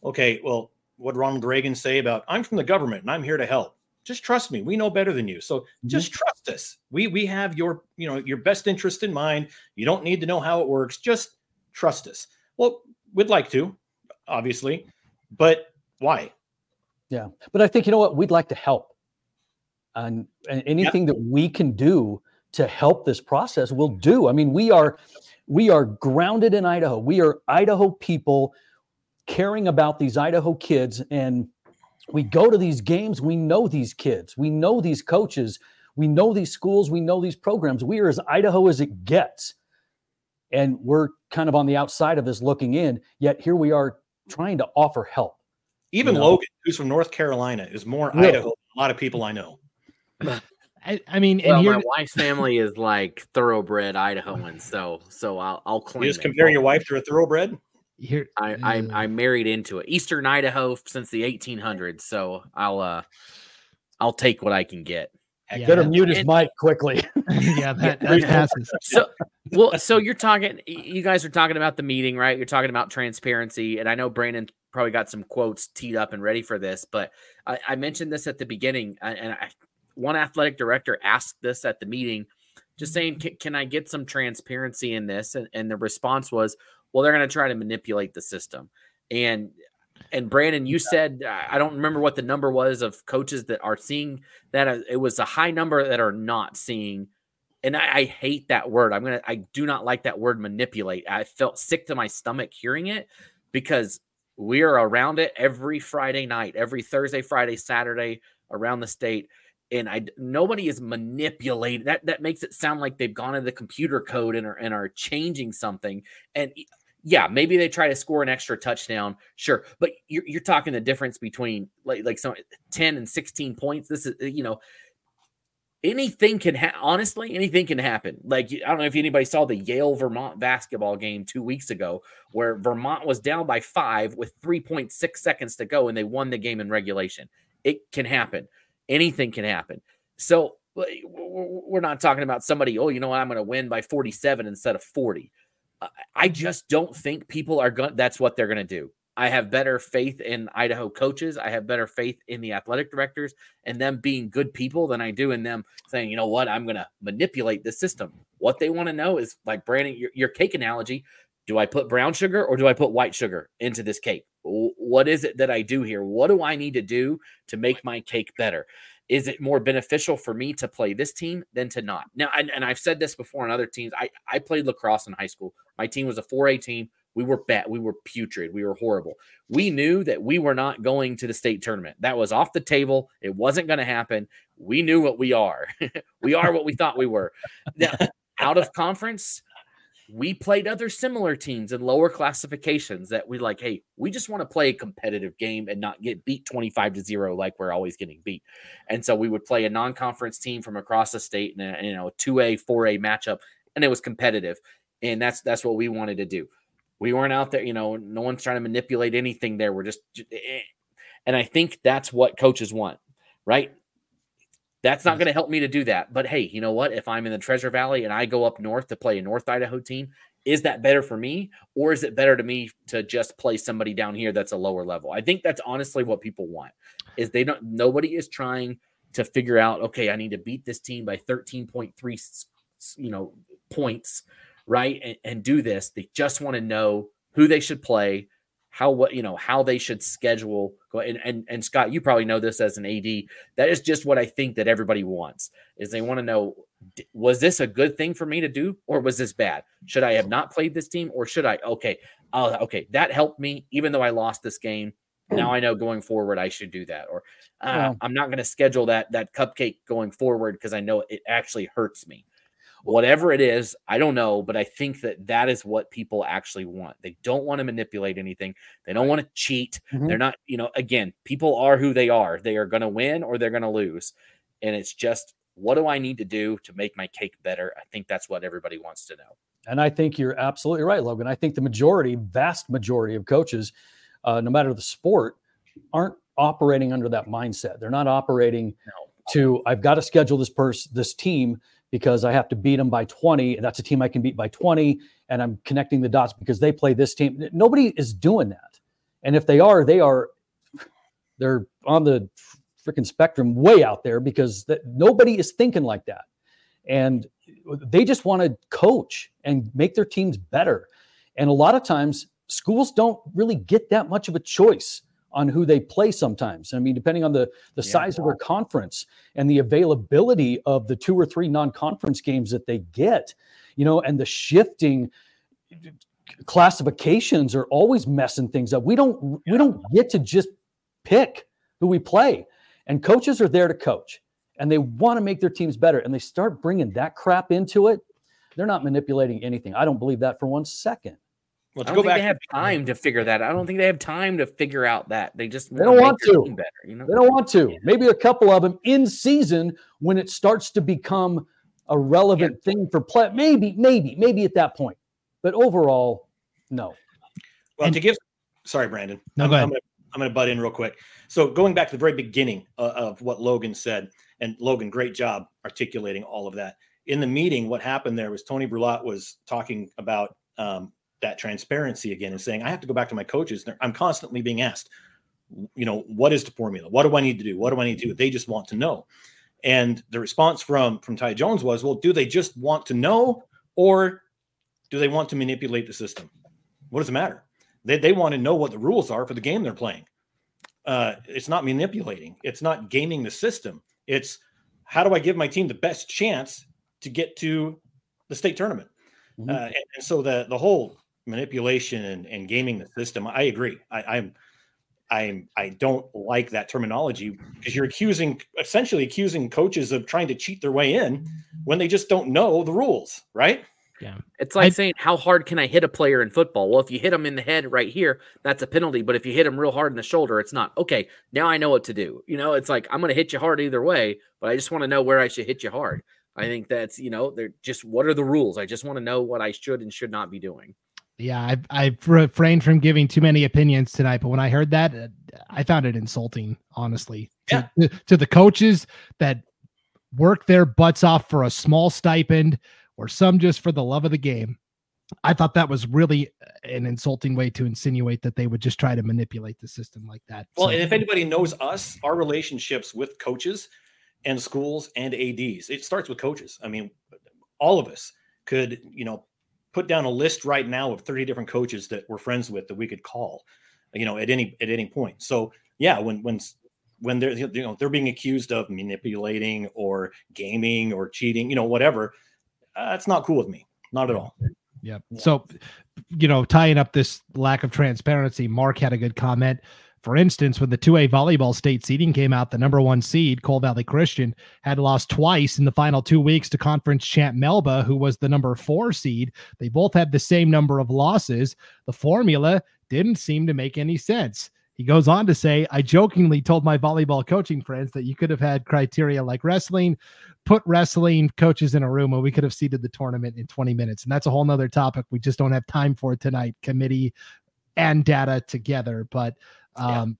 Okay, well what Ronald Reagan say about I'm from the government and I'm here to help. Just trust me. We know better than you. So mm-hmm. just trust us. We we have your, you know, your best interest in mind. You don't need to know how it works. Just trust us. Well, we'd like to, obviously, but why? Yeah. But I think you know what? We'd like to help. And, and anything that we can do to help this process, we'll do. I mean, we are we are grounded in Idaho. We are Idaho people caring about these Idaho kids. And we go to these games, we know these kids, we know these coaches, we know these schools, we know these programs. We are as Idaho as it gets. And we're kind of on the outside of this looking in, yet here we are trying to offer help. Even You know? Logan, who's from North Carolina, is more? Idaho than a lot of people I know. I, I mean, and Well, here my wife's family is like thoroughbred Idahoans, so so I'll I'll claim. You just it. comparing your wife to a thoroughbred? here I, I Mm. I married into it. Eastern Idaho since the 1800s, so I'll uh I'll take what I can get. Yeah, Better that- mute his and- mic quickly. yeah, that, that passes. So well, so you're talking. You guys are talking about the meeting, right? You're talking about transparency, and I know Brandon probably got some quotes teed up and ready for this, but I, I mentioned this at the beginning, and I, one athletic director asked this at the meeting, just saying, can, "Can I get some transparency in this?" And, and the response was, "Well, they're going to try to manipulate the system." And and Brandon, you said I don't remember what the number was of coaches that are seeing that. uh, It was a high number that are not seeing and I, I hate that word. I'm gonna. I do not like that word manipulate. I felt sick to my stomach hearing it because we are around it every Friday night, every Thursday, Friday, Saturday around the state, and I nobody is manipulating. That that makes it sound like they've gone into the computer code and are and are changing something. And yeah, maybe they try to score an extra touchdown, sure, but you're you're talking the difference between like like some ten and sixteen points. This is uh, you know anything can ha- honestly anything can happen like i don't know if anybody saw the yale vermont basketball game two weeks ago where vermont was down by five with 3.6 seconds to go and they won the game in regulation it can happen anything can happen so we're not talking about somebody oh you know what i'm going to win by 47 instead of 40 I- i just don't think people are going that's what they're going to do i have better faith in idaho coaches i have better faith in the athletic directors and them being good people than I do in them saying, you know what, I'm going to manipulate the system. What they want to know is like Brandon, your, your cake analogy. Do I put brown sugar or do I put white sugar into this cake? What is it that I do here? What do I need to do to make my cake better? Is it more beneficial for me to play this team than to not? Now, and, and I've said this before on other teams. I, I played lacrosse in high school. My team was a 4A team. We were bad. We were putrid. We were horrible we knew that we were not going to the state tournament. That was off the table. It wasn't going to happen. We knew what we are. we are what we thought we were. Now, out of conference, we played other similar teams in lower classifications that we like, hey, we just want to play a competitive game and not get beat 25 to 0 like we're always getting beat. And so we would play a non-conference team from across the state in a you know, a 2A, 4A matchup and it was competitive. And that's that's what we wanted to do. We weren't out there, you know, no one's trying to manipulate anything there. We're just, eh. and I think that's what coaches want, right? That's not going to help me to do that. But hey, you know what? If I'm in the Treasure Valley and I go up north to play a North Idaho team, is that better for me? Or is it better to me to just play somebody down here that's a lower level? I think that's honestly what people want is they don't, nobody is trying to figure out, okay, I need to beat this team by 13.3, s- s- you know, points right and, and do this they just want to know who they should play how what you know how they should schedule go and, and and scott you probably know this as an ad that is just what i think that everybody wants is they want to know was this a good thing for me to do or was this bad? Should i have not played this team or should i okay uh, okay that helped me even though i lost this game now i know going forward i should do that or uh, i'm not going to schedule that that cupcake going forward because i know it actually hurts me whatever it is i don't know but i think that that is what people actually want they don't want to manipulate anything they don't want to cheat Mhm. they're not you know again people are who they are they are going to win or they're going to lose and it's just what do i need to do to make my cake better i think that's what everybody wants to know And I think you're absolutely right, Logan. I think the majority, vast majority of coaches, uh, no matter the sport, aren't operating under that mindset. They're not operating No. to I've got to schedule this person, this team because I have to beat them by 20, and that's a team I can beat by 20, and I'm connecting the dots because they play this team. Nobody is doing that. And if they are, they are they're on the freaking spectrum way out there because that nobody is thinking like that. And they just want to coach and make their teams better. And a lot of times, schools don't really get that much of a choice on who they play sometimes. I mean, depending on the, the Yeah. size of their conference and the availability of the two or three non conference games that they get, you know, and the shifting classifications are always messing things up. We don't we don't get to just pick who we play. And coaches are there to coach and they want to make their teams better and they start bringing that crap into it. They're not manipulating anything. I don't believe that for one second. Well, I don't think back, they have time to figure that. I don't think they have time to figure out that they just they don't want to. Better, you know? They don't want to. Yeah. Maybe a couple of them in season when it starts to become a relevant yeah. thing for play. Maybe, maybe, maybe at that point. But overall, no. Well, and, to give, sorry, Brandon. No, I'm, go ahead. I'm going to butt in real quick. So going back to the very beginning uh, of what Logan said, and Logan, great job articulating all of that. In the meeting, what happened there was Tony Brulot was talking about um, that transparency again and saying, I have to go back to my coaches. I'm constantly being asked, you know, what is the formula? What do I need to do? What do I need to do? They just want to know. And the response from from Ty Jones was, well, do they just want to know or do they want to manipulate the system? What does it matter? They, they want to know what the rules are for the game they're playing. Uh, it's not manipulating. It's not gaming the system. It's how do I give my team the best chance to get to the state tournament? Mm-hmm. Uh, and, and, so the the whole manipulation and, and gaming the system, I agree. I, I'm I'm I don't like that terminology because you're accusing essentially accusing coaches of trying to cheat their way in when they just don't know the rules, right? Yeah. It's like I, saying, how hard can I hit a player in football? Well, if you hit him in the head right here, that's a penalty. But if you hit him real hard in the shoulder, it's not. Okay, now I know what to do. You know, it's like I'm going to hit you hard either way, but I just want to know where I should hit you hard. I think that's, you know, they're just what are the rules? I just want to know what I should and should not be doing. Yeah, I've, I've refrained from giving too many opinions tonight, but when I heard that, uh, I found it insulting, honestly, to, yeah. to, to the coaches that work their butts off for a small stipend or some just for the love of the game. I thought that was really an insulting way to insinuate that they would just try to manipulate the system like that. Well, so, and if anybody knows us, our relationships with coaches and schools and ADs, it starts with coaches. I mean, all of us could, you know, put down a list right now of 30 different coaches that we're friends with that we could call, you know, at any at any point. So yeah, when when when they're you know they're being accused of manipulating or gaming or cheating, you know, whatever uh, that's not cool with me. Not at all. Yeah. So, you know, tying up this lack of transparency, Mark had a good comment. For instance, when the 2A volleyball state seeding came out, the number one seed, Cole Valley Christian, had lost twice in the final two weeks to conference champ Melba, who was the number four seed. They both had the same number of losses. The formula didn't seem to make any sense. He goes on to say, I jokingly told my volleyball coaching friends that you could have had criteria like wrestling, put wrestling coaches in a room and we could have seeded the tournament in 20 minutes. And that's a whole nother topic. We just don't have time for tonight, committee and data together. But um,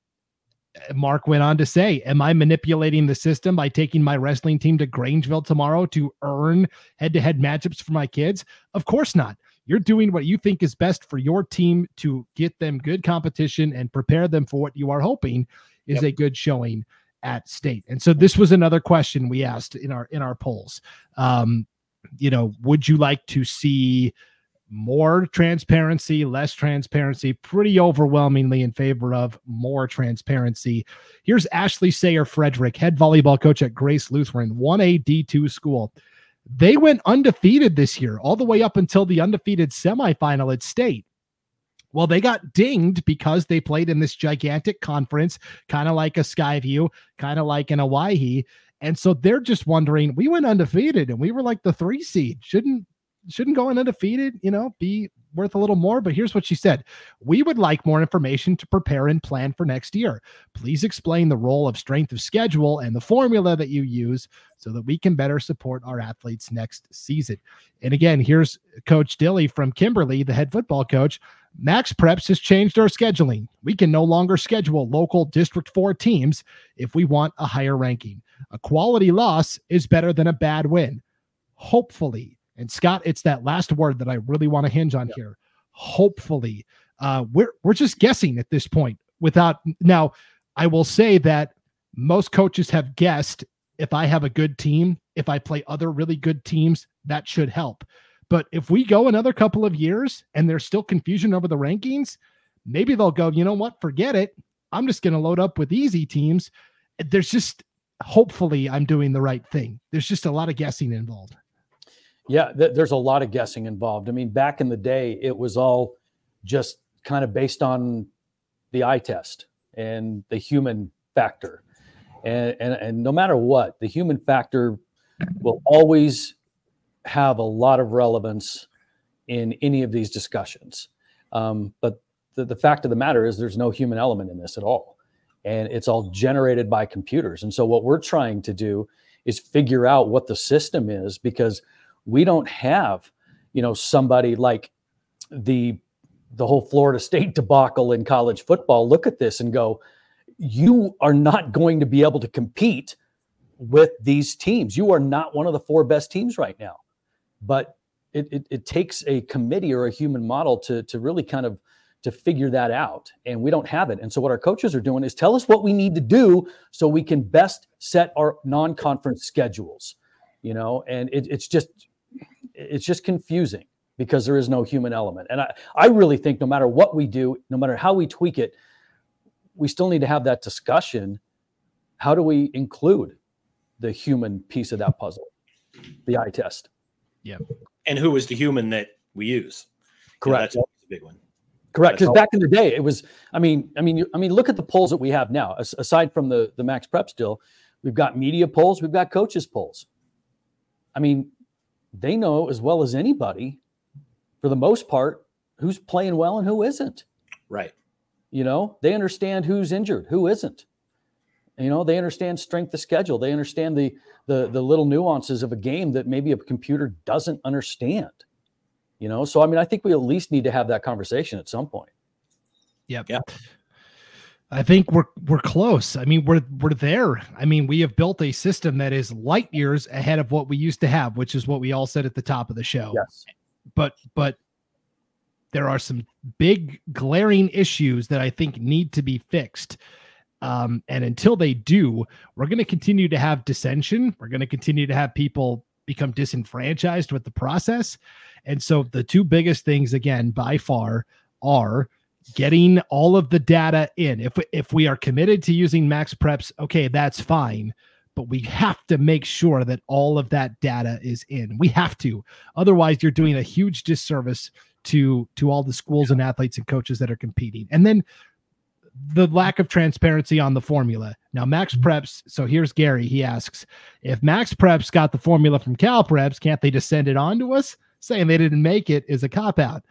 yeah. Mark went on to say, Am I manipulating the system by taking my wrestling team to Grangeville tomorrow to earn head to head matchups for my kids? Of course not. You're doing what you think is best for your team to get them good competition and prepare them for what you are hoping is yep. a good showing at state. And so this was another question we asked in our in our polls. Um, you know, would you like to see more transparency, less transparency, pretty overwhelmingly in favor of more transparency. Here's Ashley Sayer Frederick, head volleyball coach at Grace Lutheran, 1A D2 school. They went undefeated this year, all the way up until the undefeated semifinal at state. Well, they got dinged because they played in this gigantic conference, kind of like a Skyview, kind of like an Owyhee. And so they're just wondering, we went undefeated and we were like the three seed. Shouldn't shouldn't going undefeated, you know, be worth a little more. But here's what she said We would like more information to prepare and plan for next year. Please explain the role of strength of schedule and the formula that you use so that we can better support our athletes next season. And again, here's Coach Dilly from Kimberly, the head football coach. Max Preps has changed our scheduling. We can no longer schedule local District 4 teams if we want a higher ranking. A quality loss is better than a bad win. Hopefully, and Scott, it's that last word that I really want to hinge on here. Hopefully, uh, we're we're just guessing at this point. Without now, I will say that most coaches have guessed if I have a good team, if I play other really good teams, that should help. But if we go another couple of years and there's still confusion over the rankings, maybe they'll go, you know what, forget it. I'm just going to load up with easy teams. There's just hopefully I'm doing the right thing. There's just a lot of guessing involved. Yeah, th- there's a lot of guessing involved. I mean, back in the day, it was all just kind of based on the eye test and the human factor. And, and, and no matter what, the human factor will always have a lot of relevance in any of these discussions. Um, but the, the fact of the matter is, there's no human element in this at all. And it's all generated by computers. And so, what we're trying to do is figure out what the system is because we don't have, you know, somebody like the the whole Florida State debacle in college football look at this and go, you are not going to be able to compete with these teams. You are not one of the four best teams right now. But it, it, it, takes a committee or a human model to, to really kind of to figure that out and we don't have it and so what our coaches are doing is tell us what we need to do so we can best set our non-conference schedules you know and it, it's just it's just confusing because there is no human element. And I, I really think no matter what we do no matter how we tweak it we still need to have that discussion. How do we include the human piece of that puzzle? The eye test. Yeah. And who is the human that we use? Correct you know, that's always a big one. Correct, because back in the day, it was. I mean, I mean, I mean, look at the polls that we have now. Aside from the the Max Prep still, we've got media polls, we've got coaches polls. I mean, they know as well as anybody, for the most part, who's playing well and who isn't. Right. You know, they understand who's injured, who isn't. You know, they understand strength of schedule. They understand the the the little nuances of a game that maybe a computer doesn't understand. You know, so I mean, I think we at least need to have that conversation at some point. Yep. Yeah. I think we're we're close. I mean, we're we're there. I mean, we have built a system that is light years ahead of what we used to have, which is what we all said at the top of the show. Yes. But but there are some big glaring issues that I think need to be fixed. Um, and until they do, we're going to continue to have dissension. We're going to continue to have people become disenfranchised with the process. And so the two biggest things, again, by far, are getting all of the data in. If if we are committed to using Max Preps, okay, that's fine. But we have to make sure that all of that data is in. We have to. Otherwise, you're doing a huge disservice to to all the schools and athletes and coaches that are competing. And then the lack of transparency on the formula. Now, Max mm-hmm. Preps. So here's Gary. He asks if Max Preps got the formula from Cal Preps, can't they just send it on to us? Saying they didn't make it is a cop out.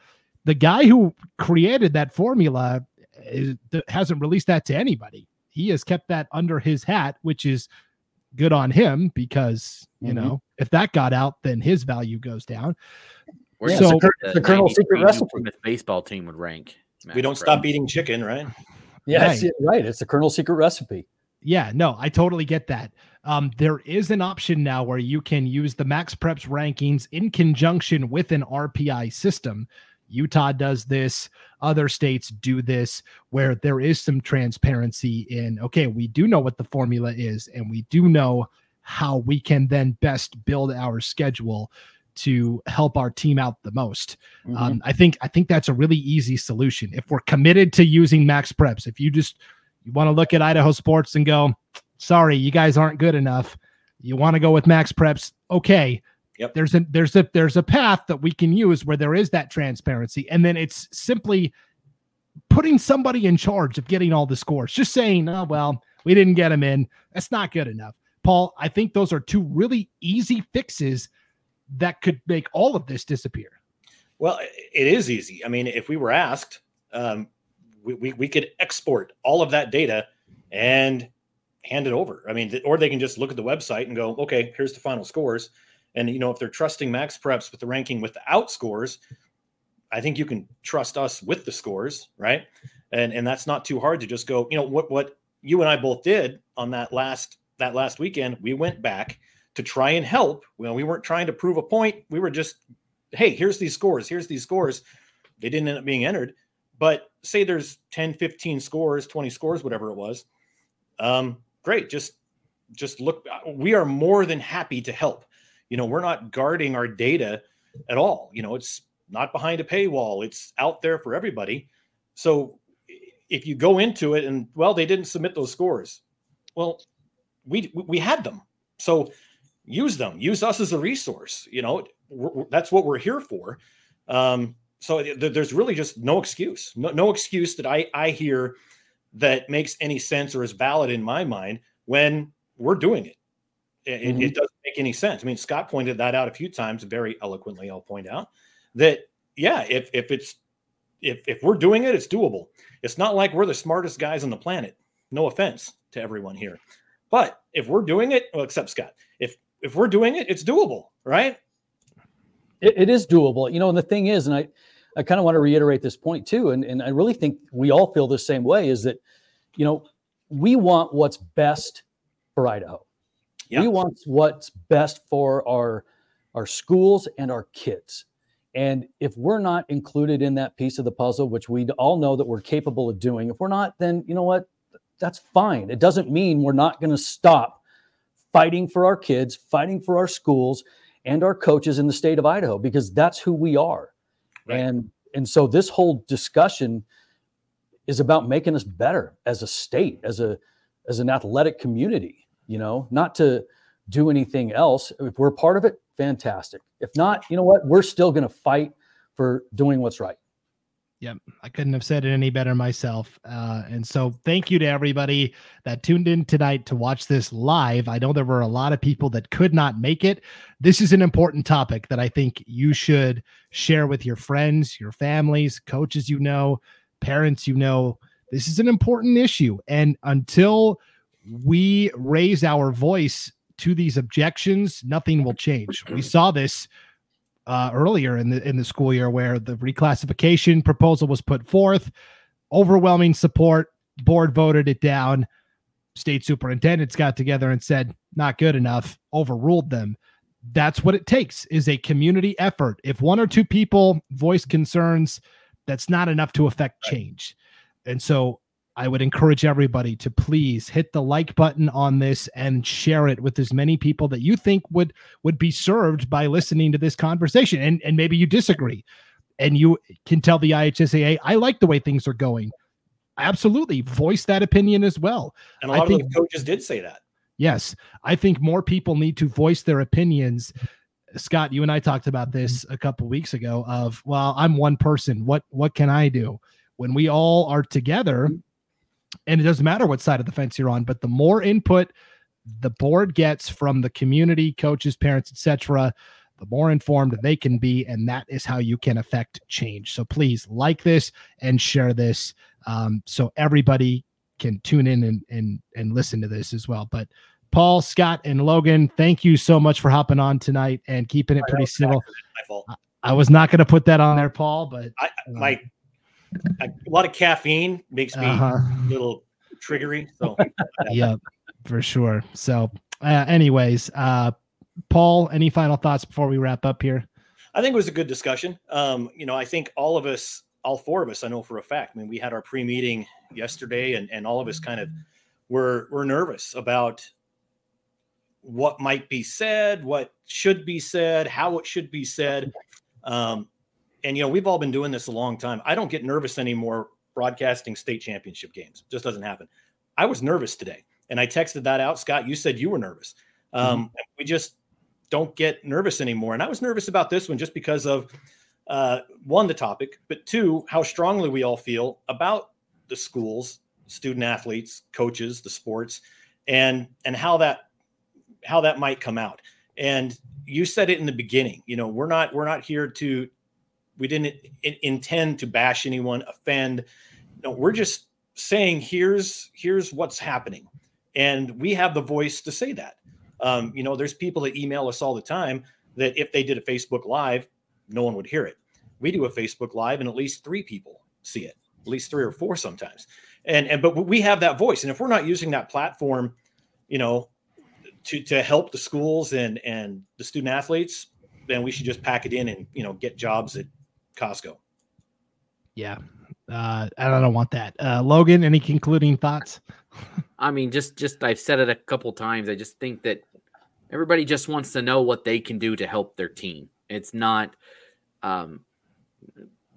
The guy who created that formula is, hasn't released that to anybody. He has kept that under his hat, which is good on him because you mm-hmm. know if that got out, then his value goes down. Where's so the, the Colonel Secret recipe baseball team would rank. Matt we don't stop eating chicken, right? Yes, right. right. It's the Colonel Secret recipe. Yeah, no, I totally get that. Um, there is an option now where you can use the Max Preps rankings in conjunction with an RPI system. Utah does this, other states do this, where there is some transparency in, okay, we do know what the formula is, and we do know how we can then best build our schedule to help our team out the most. Mm-hmm. Um, I think I think that's a really easy solution. If we're committed to using max preps, if you just you want to look at Idaho sports and go, sorry, you guys aren't good enough. You want to go with max preps, okay. Yep. There's a there's a there's a path that we can use where there is that transparency, and then it's simply putting somebody in charge of getting all the scores. Just saying, oh well, we didn't get them in. That's not good enough. Paul, I think those are two really easy fixes that could make all of this disappear? Well, it is easy. I mean, if we were asked, um, we, we, we could export all of that data and hand it over. I mean, or they can just look at the website and go, okay, here's the final scores. And you know, if they're trusting Max Preps with the ranking without scores, I think you can trust us with the scores, right? And and that's not too hard to just go. You know what what you and I both did on that last that last weekend. We went back to try and help. Well, we weren't trying to prove a point. We were just, hey, here's these scores. Here's these scores. They didn't end up being entered. But say there's 10, 15 scores, 20 scores, whatever it was. Um, great. Just just look. We are more than happy to help. You know, we're not guarding our data at all. You know, it's not behind a paywall. It's out there for everybody. So if you go into it and well, they didn't submit those scores. Well, we we had them. So use them use us as a resource you know we're, that's what we're here for um, so th- there's really just no excuse no, no excuse that i i hear that makes any sense or is valid in my mind when we're doing it. It, mm-hmm. it, doesn't make any sense. I mean, Scott pointed that out a few times, very eloquently. I'll point out that yeah, if if it's if if we're doing it, it's doable. It's not like we're the smartest guys on the planet. No offense to everyone here, but if we're doing it, well, except Scott, if if we're doing it, it's doable, right? it, it is doable. You know, and the thing is, and I I kind of want to reiterate this point too, and and I really think we all feel the same way. Is that you know we want what's best for Idaho. Yeah. We want what's best for our our schools and our kids. And if we're not included in that piece of the puzzle, which we all know that we're capable of doing, if we're not, then you know what? That's fine. It doesn't mean we're not going to stop fighting for our kids, fighting for our schools and our coaches in the state of Idaho because that's who we are. Right. And and so this whole discussion is about making us better as a state, as a as an athletic community, you know, not to do anything else. If we're part of it, fantastic. If not, you know what? We're still going to fight for doing what's right. Yep. I couldn't have said it any better myself. Uh, and so thank you to everybody that tuned in tonight to watch this live. I know there were a lot of people that could not make it. This is an important topic that I think you should share with your friends, your families, coaches you know, parents you know. This is an important issue. And until we raise our voice to these objections, nothing will change. We saw this uh, earlier in the in the school year where the reclassification proposal was put forth, overwhelming support, board voted it down. State superintendents got together and said not good enough, overruled them. That's what it takes is a community effort. If one or two people voice concerns, that's not enough to affect change. And so I would encourage everybody to please hit the like button on this and share it with as many people that you think would would be served by listening to this conversation. And and maybe you disagree, and you can tell the IHSAA I like the way things are going. Absolutely, voice that opinion as well. And a lot I think, of coaches did say that. Yes, I think more people need to voice their opinions. Scott, you and I talked about this a couple weeks ago. Of well, I'm one person. What what can I do? When we all are together, mm-hmm. And it doesn't matter what side of the fence you're on, but the more input the board gets from the community, coaches, parents, etc., the more informed they can be, and that is how you can affect change. So please like this and share this, um, so everybody can tune in and and and listen to this as well. But Paul, Scott, and Logan, thank you so much for hopping on tonight and keeping it pretty civil. I, I was not going to put that on there, Paul, but I, my a lot of caffeine makes me uh-huh. a little triggery. So yeah, for sure. So, uh, anyways, uh, Paul, any final thoughts before we wrap up here? I think it was a good discussion. Um, you know, I think all of us, all four of us, I know for a fact. I mean, we had our pre-meeting yesterday, and and all of us kind of were were nervous about what might be said, what should be said, how it should be said. Um, and you know we've all been doing this a long time. I don't get nervous anymore broadcasting state championship games. It just doesn't happen. I was nervous today, and I texted that out. Scott, you said you were nervous. Um, mm-hmm. We just don't get nervous anymore, and I was nervous about this one just because of uh, one the topic, but two how strongly we all feel about the schools, student athletes, coaches, the sports, and and how that how that might come out. And you said it in the beginning. You know, we're not we're not here to we didn't intend to bash anyone, offend. No, we're just saying here's here's what's happening, and we have the voice to say that. Um, you know, there's people that email us all the time that if they did a Facebook Live, no one would hear it. We do a Facebook Live, and at least three people see it, at least three or four sometimes. And and but we have that voice, and if we're not using that platform, you know, to to help the schools and and the student athletes, then we should just pack it in and you know get jobs at Costco. Yeah. Uh, I don't want that. Uh, Logan, any concluding thoughts? I mean, just just I've said it a couple times. I just think that everybody just wants to know what they can do to help their team. It's not, um,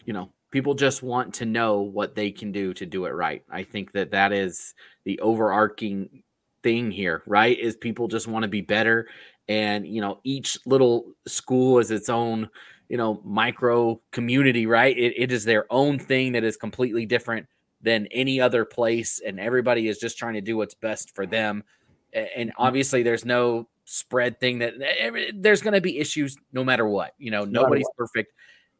you know, people just want to know what they can do to do it right. I think that that is the overarching thing here, right? Is people just want to be better, and you know, each little school is its own you know micro community right it, it is their own thing that is completely different than any other place, and everybody is just trying to do what's best for them. And mm-hmm. obviously, there's no spread thing that there's going to be issues no matter what. You know, nobody's perfect.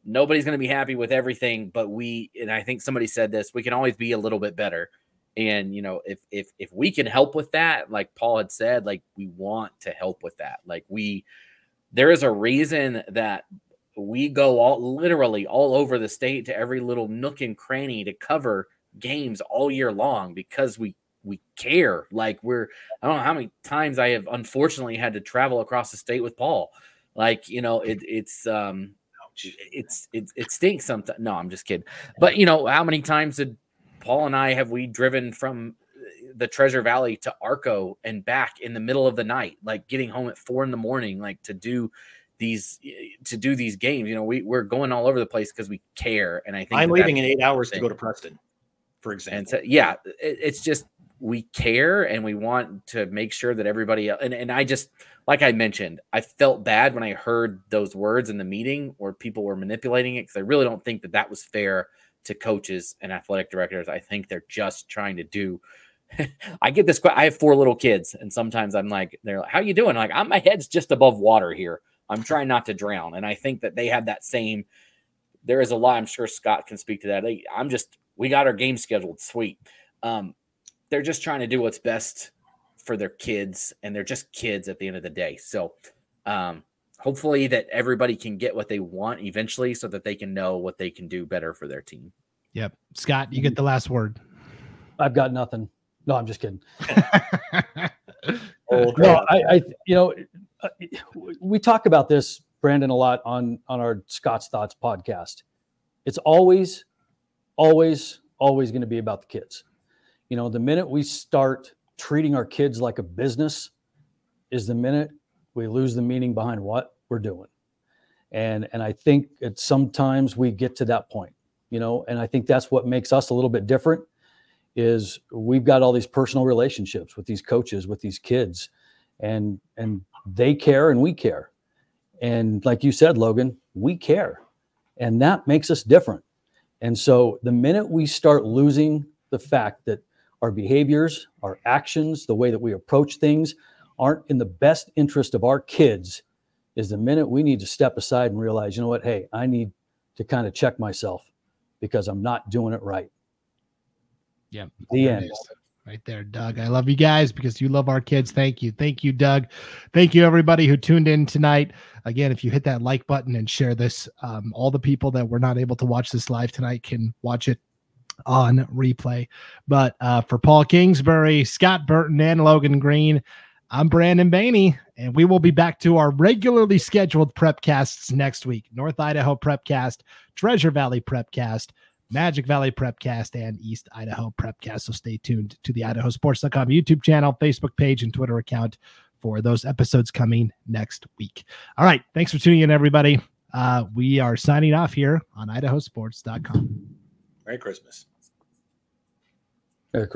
Nobody's going to be happy with everything, but we and I think somebody said this, we can always be a little bit better. And you know, if if if we can help with that, like Paul had said, like we want to help with that. Like we there is a reason that we go all literally all over the state to every little nook and cranny to cover games all year long because we we care. Like we're I don't know how many times I have unfortunately had to travel across the state with Paul. Like, you know, it, it's um it's it, it stinks sometimes. No, I'm just kidding. But you know, how many times did Paul and I have we driven from the Treasure Valley to Arco and back in the middle of the night, like getting home at four in the morning, like to do these eh, to do these games. You know, we we're going all over the place because we care. And I think I'm leaving in eight hours to go to Preston, for example. And so, yeah, it, it's just we care and we want to make sure that everybody and, and I just like I mentioned, I felt bad when I heard those words in the meeting where people were manipulating it because I really don't think that that was fair to coaches and athletic directors. I think they're just trying to do. I get this. I have four little kids, and sometimes I'm like, they're like, "How you doing?" I'm like, I'm, my head's just above water here. I'm trying not to drown, and I think that they have that same. There is a lot. I'm sure Scott can speak to that. I'm just. We got our game scheduled. Sweet. Um, they're just trying to do what's best for their kids, and they're just kids at the end of the day. So, um, hopefully that everybody can get what they want eventually so that they can know what they can do better for their team. Yep. Scott, you get the last word. I've got nothing. No, I'm just kidding. oh, no, I, I, you know, we talk about this, Brandon, a lot on on our Scott's Thoughts podcast. It's always, always, always going to be about the kids. You know, the minute we start treating our kids like a business, is the minute we lose the meaning behind what we're doing. And and I think it sometimes we get to that point, you know, and I think that's what makes us a little bit different is we've got all these personal relationships with these coaches, with these kids, and and they care and we care. And like you said, Logan, we care. And that makes us different. And so the minute we start losing the fact that our behaviors, our actions, the way that we approach things aren't in the best interest of our kids is the minute we need to step aside and realize, you know what, hey, I need to kind of check myself because I'm not doing it right. Yeah. The end. Right there, Doug. I love you guys because you love our kids. Thank you. Thank you, Doug. Thank you, everybody who tuned in tonight. Again, if you hit that like button and share this, um, all the people that were not able to watch this live tonight can watch it on replay. But uh, for Paul Kingsbury, Scott Burton, and Logan Green, I'm Brandon Baney, and we will be back to our regularly scheduled prepcasts next week. North Idaho Prepcast, Treasure Valley Prepcast, Magic Valley Prepcast, and East Idaho Prepcast. So stay tuned to the idahosports.com YouTube channel, Facebook page, and Twitter account for those episodes coming next week. All right. Thanks for tuning in, everybody. Uh, we are signing off here on idahosports.com. Merry Christmas. Merry Christmas.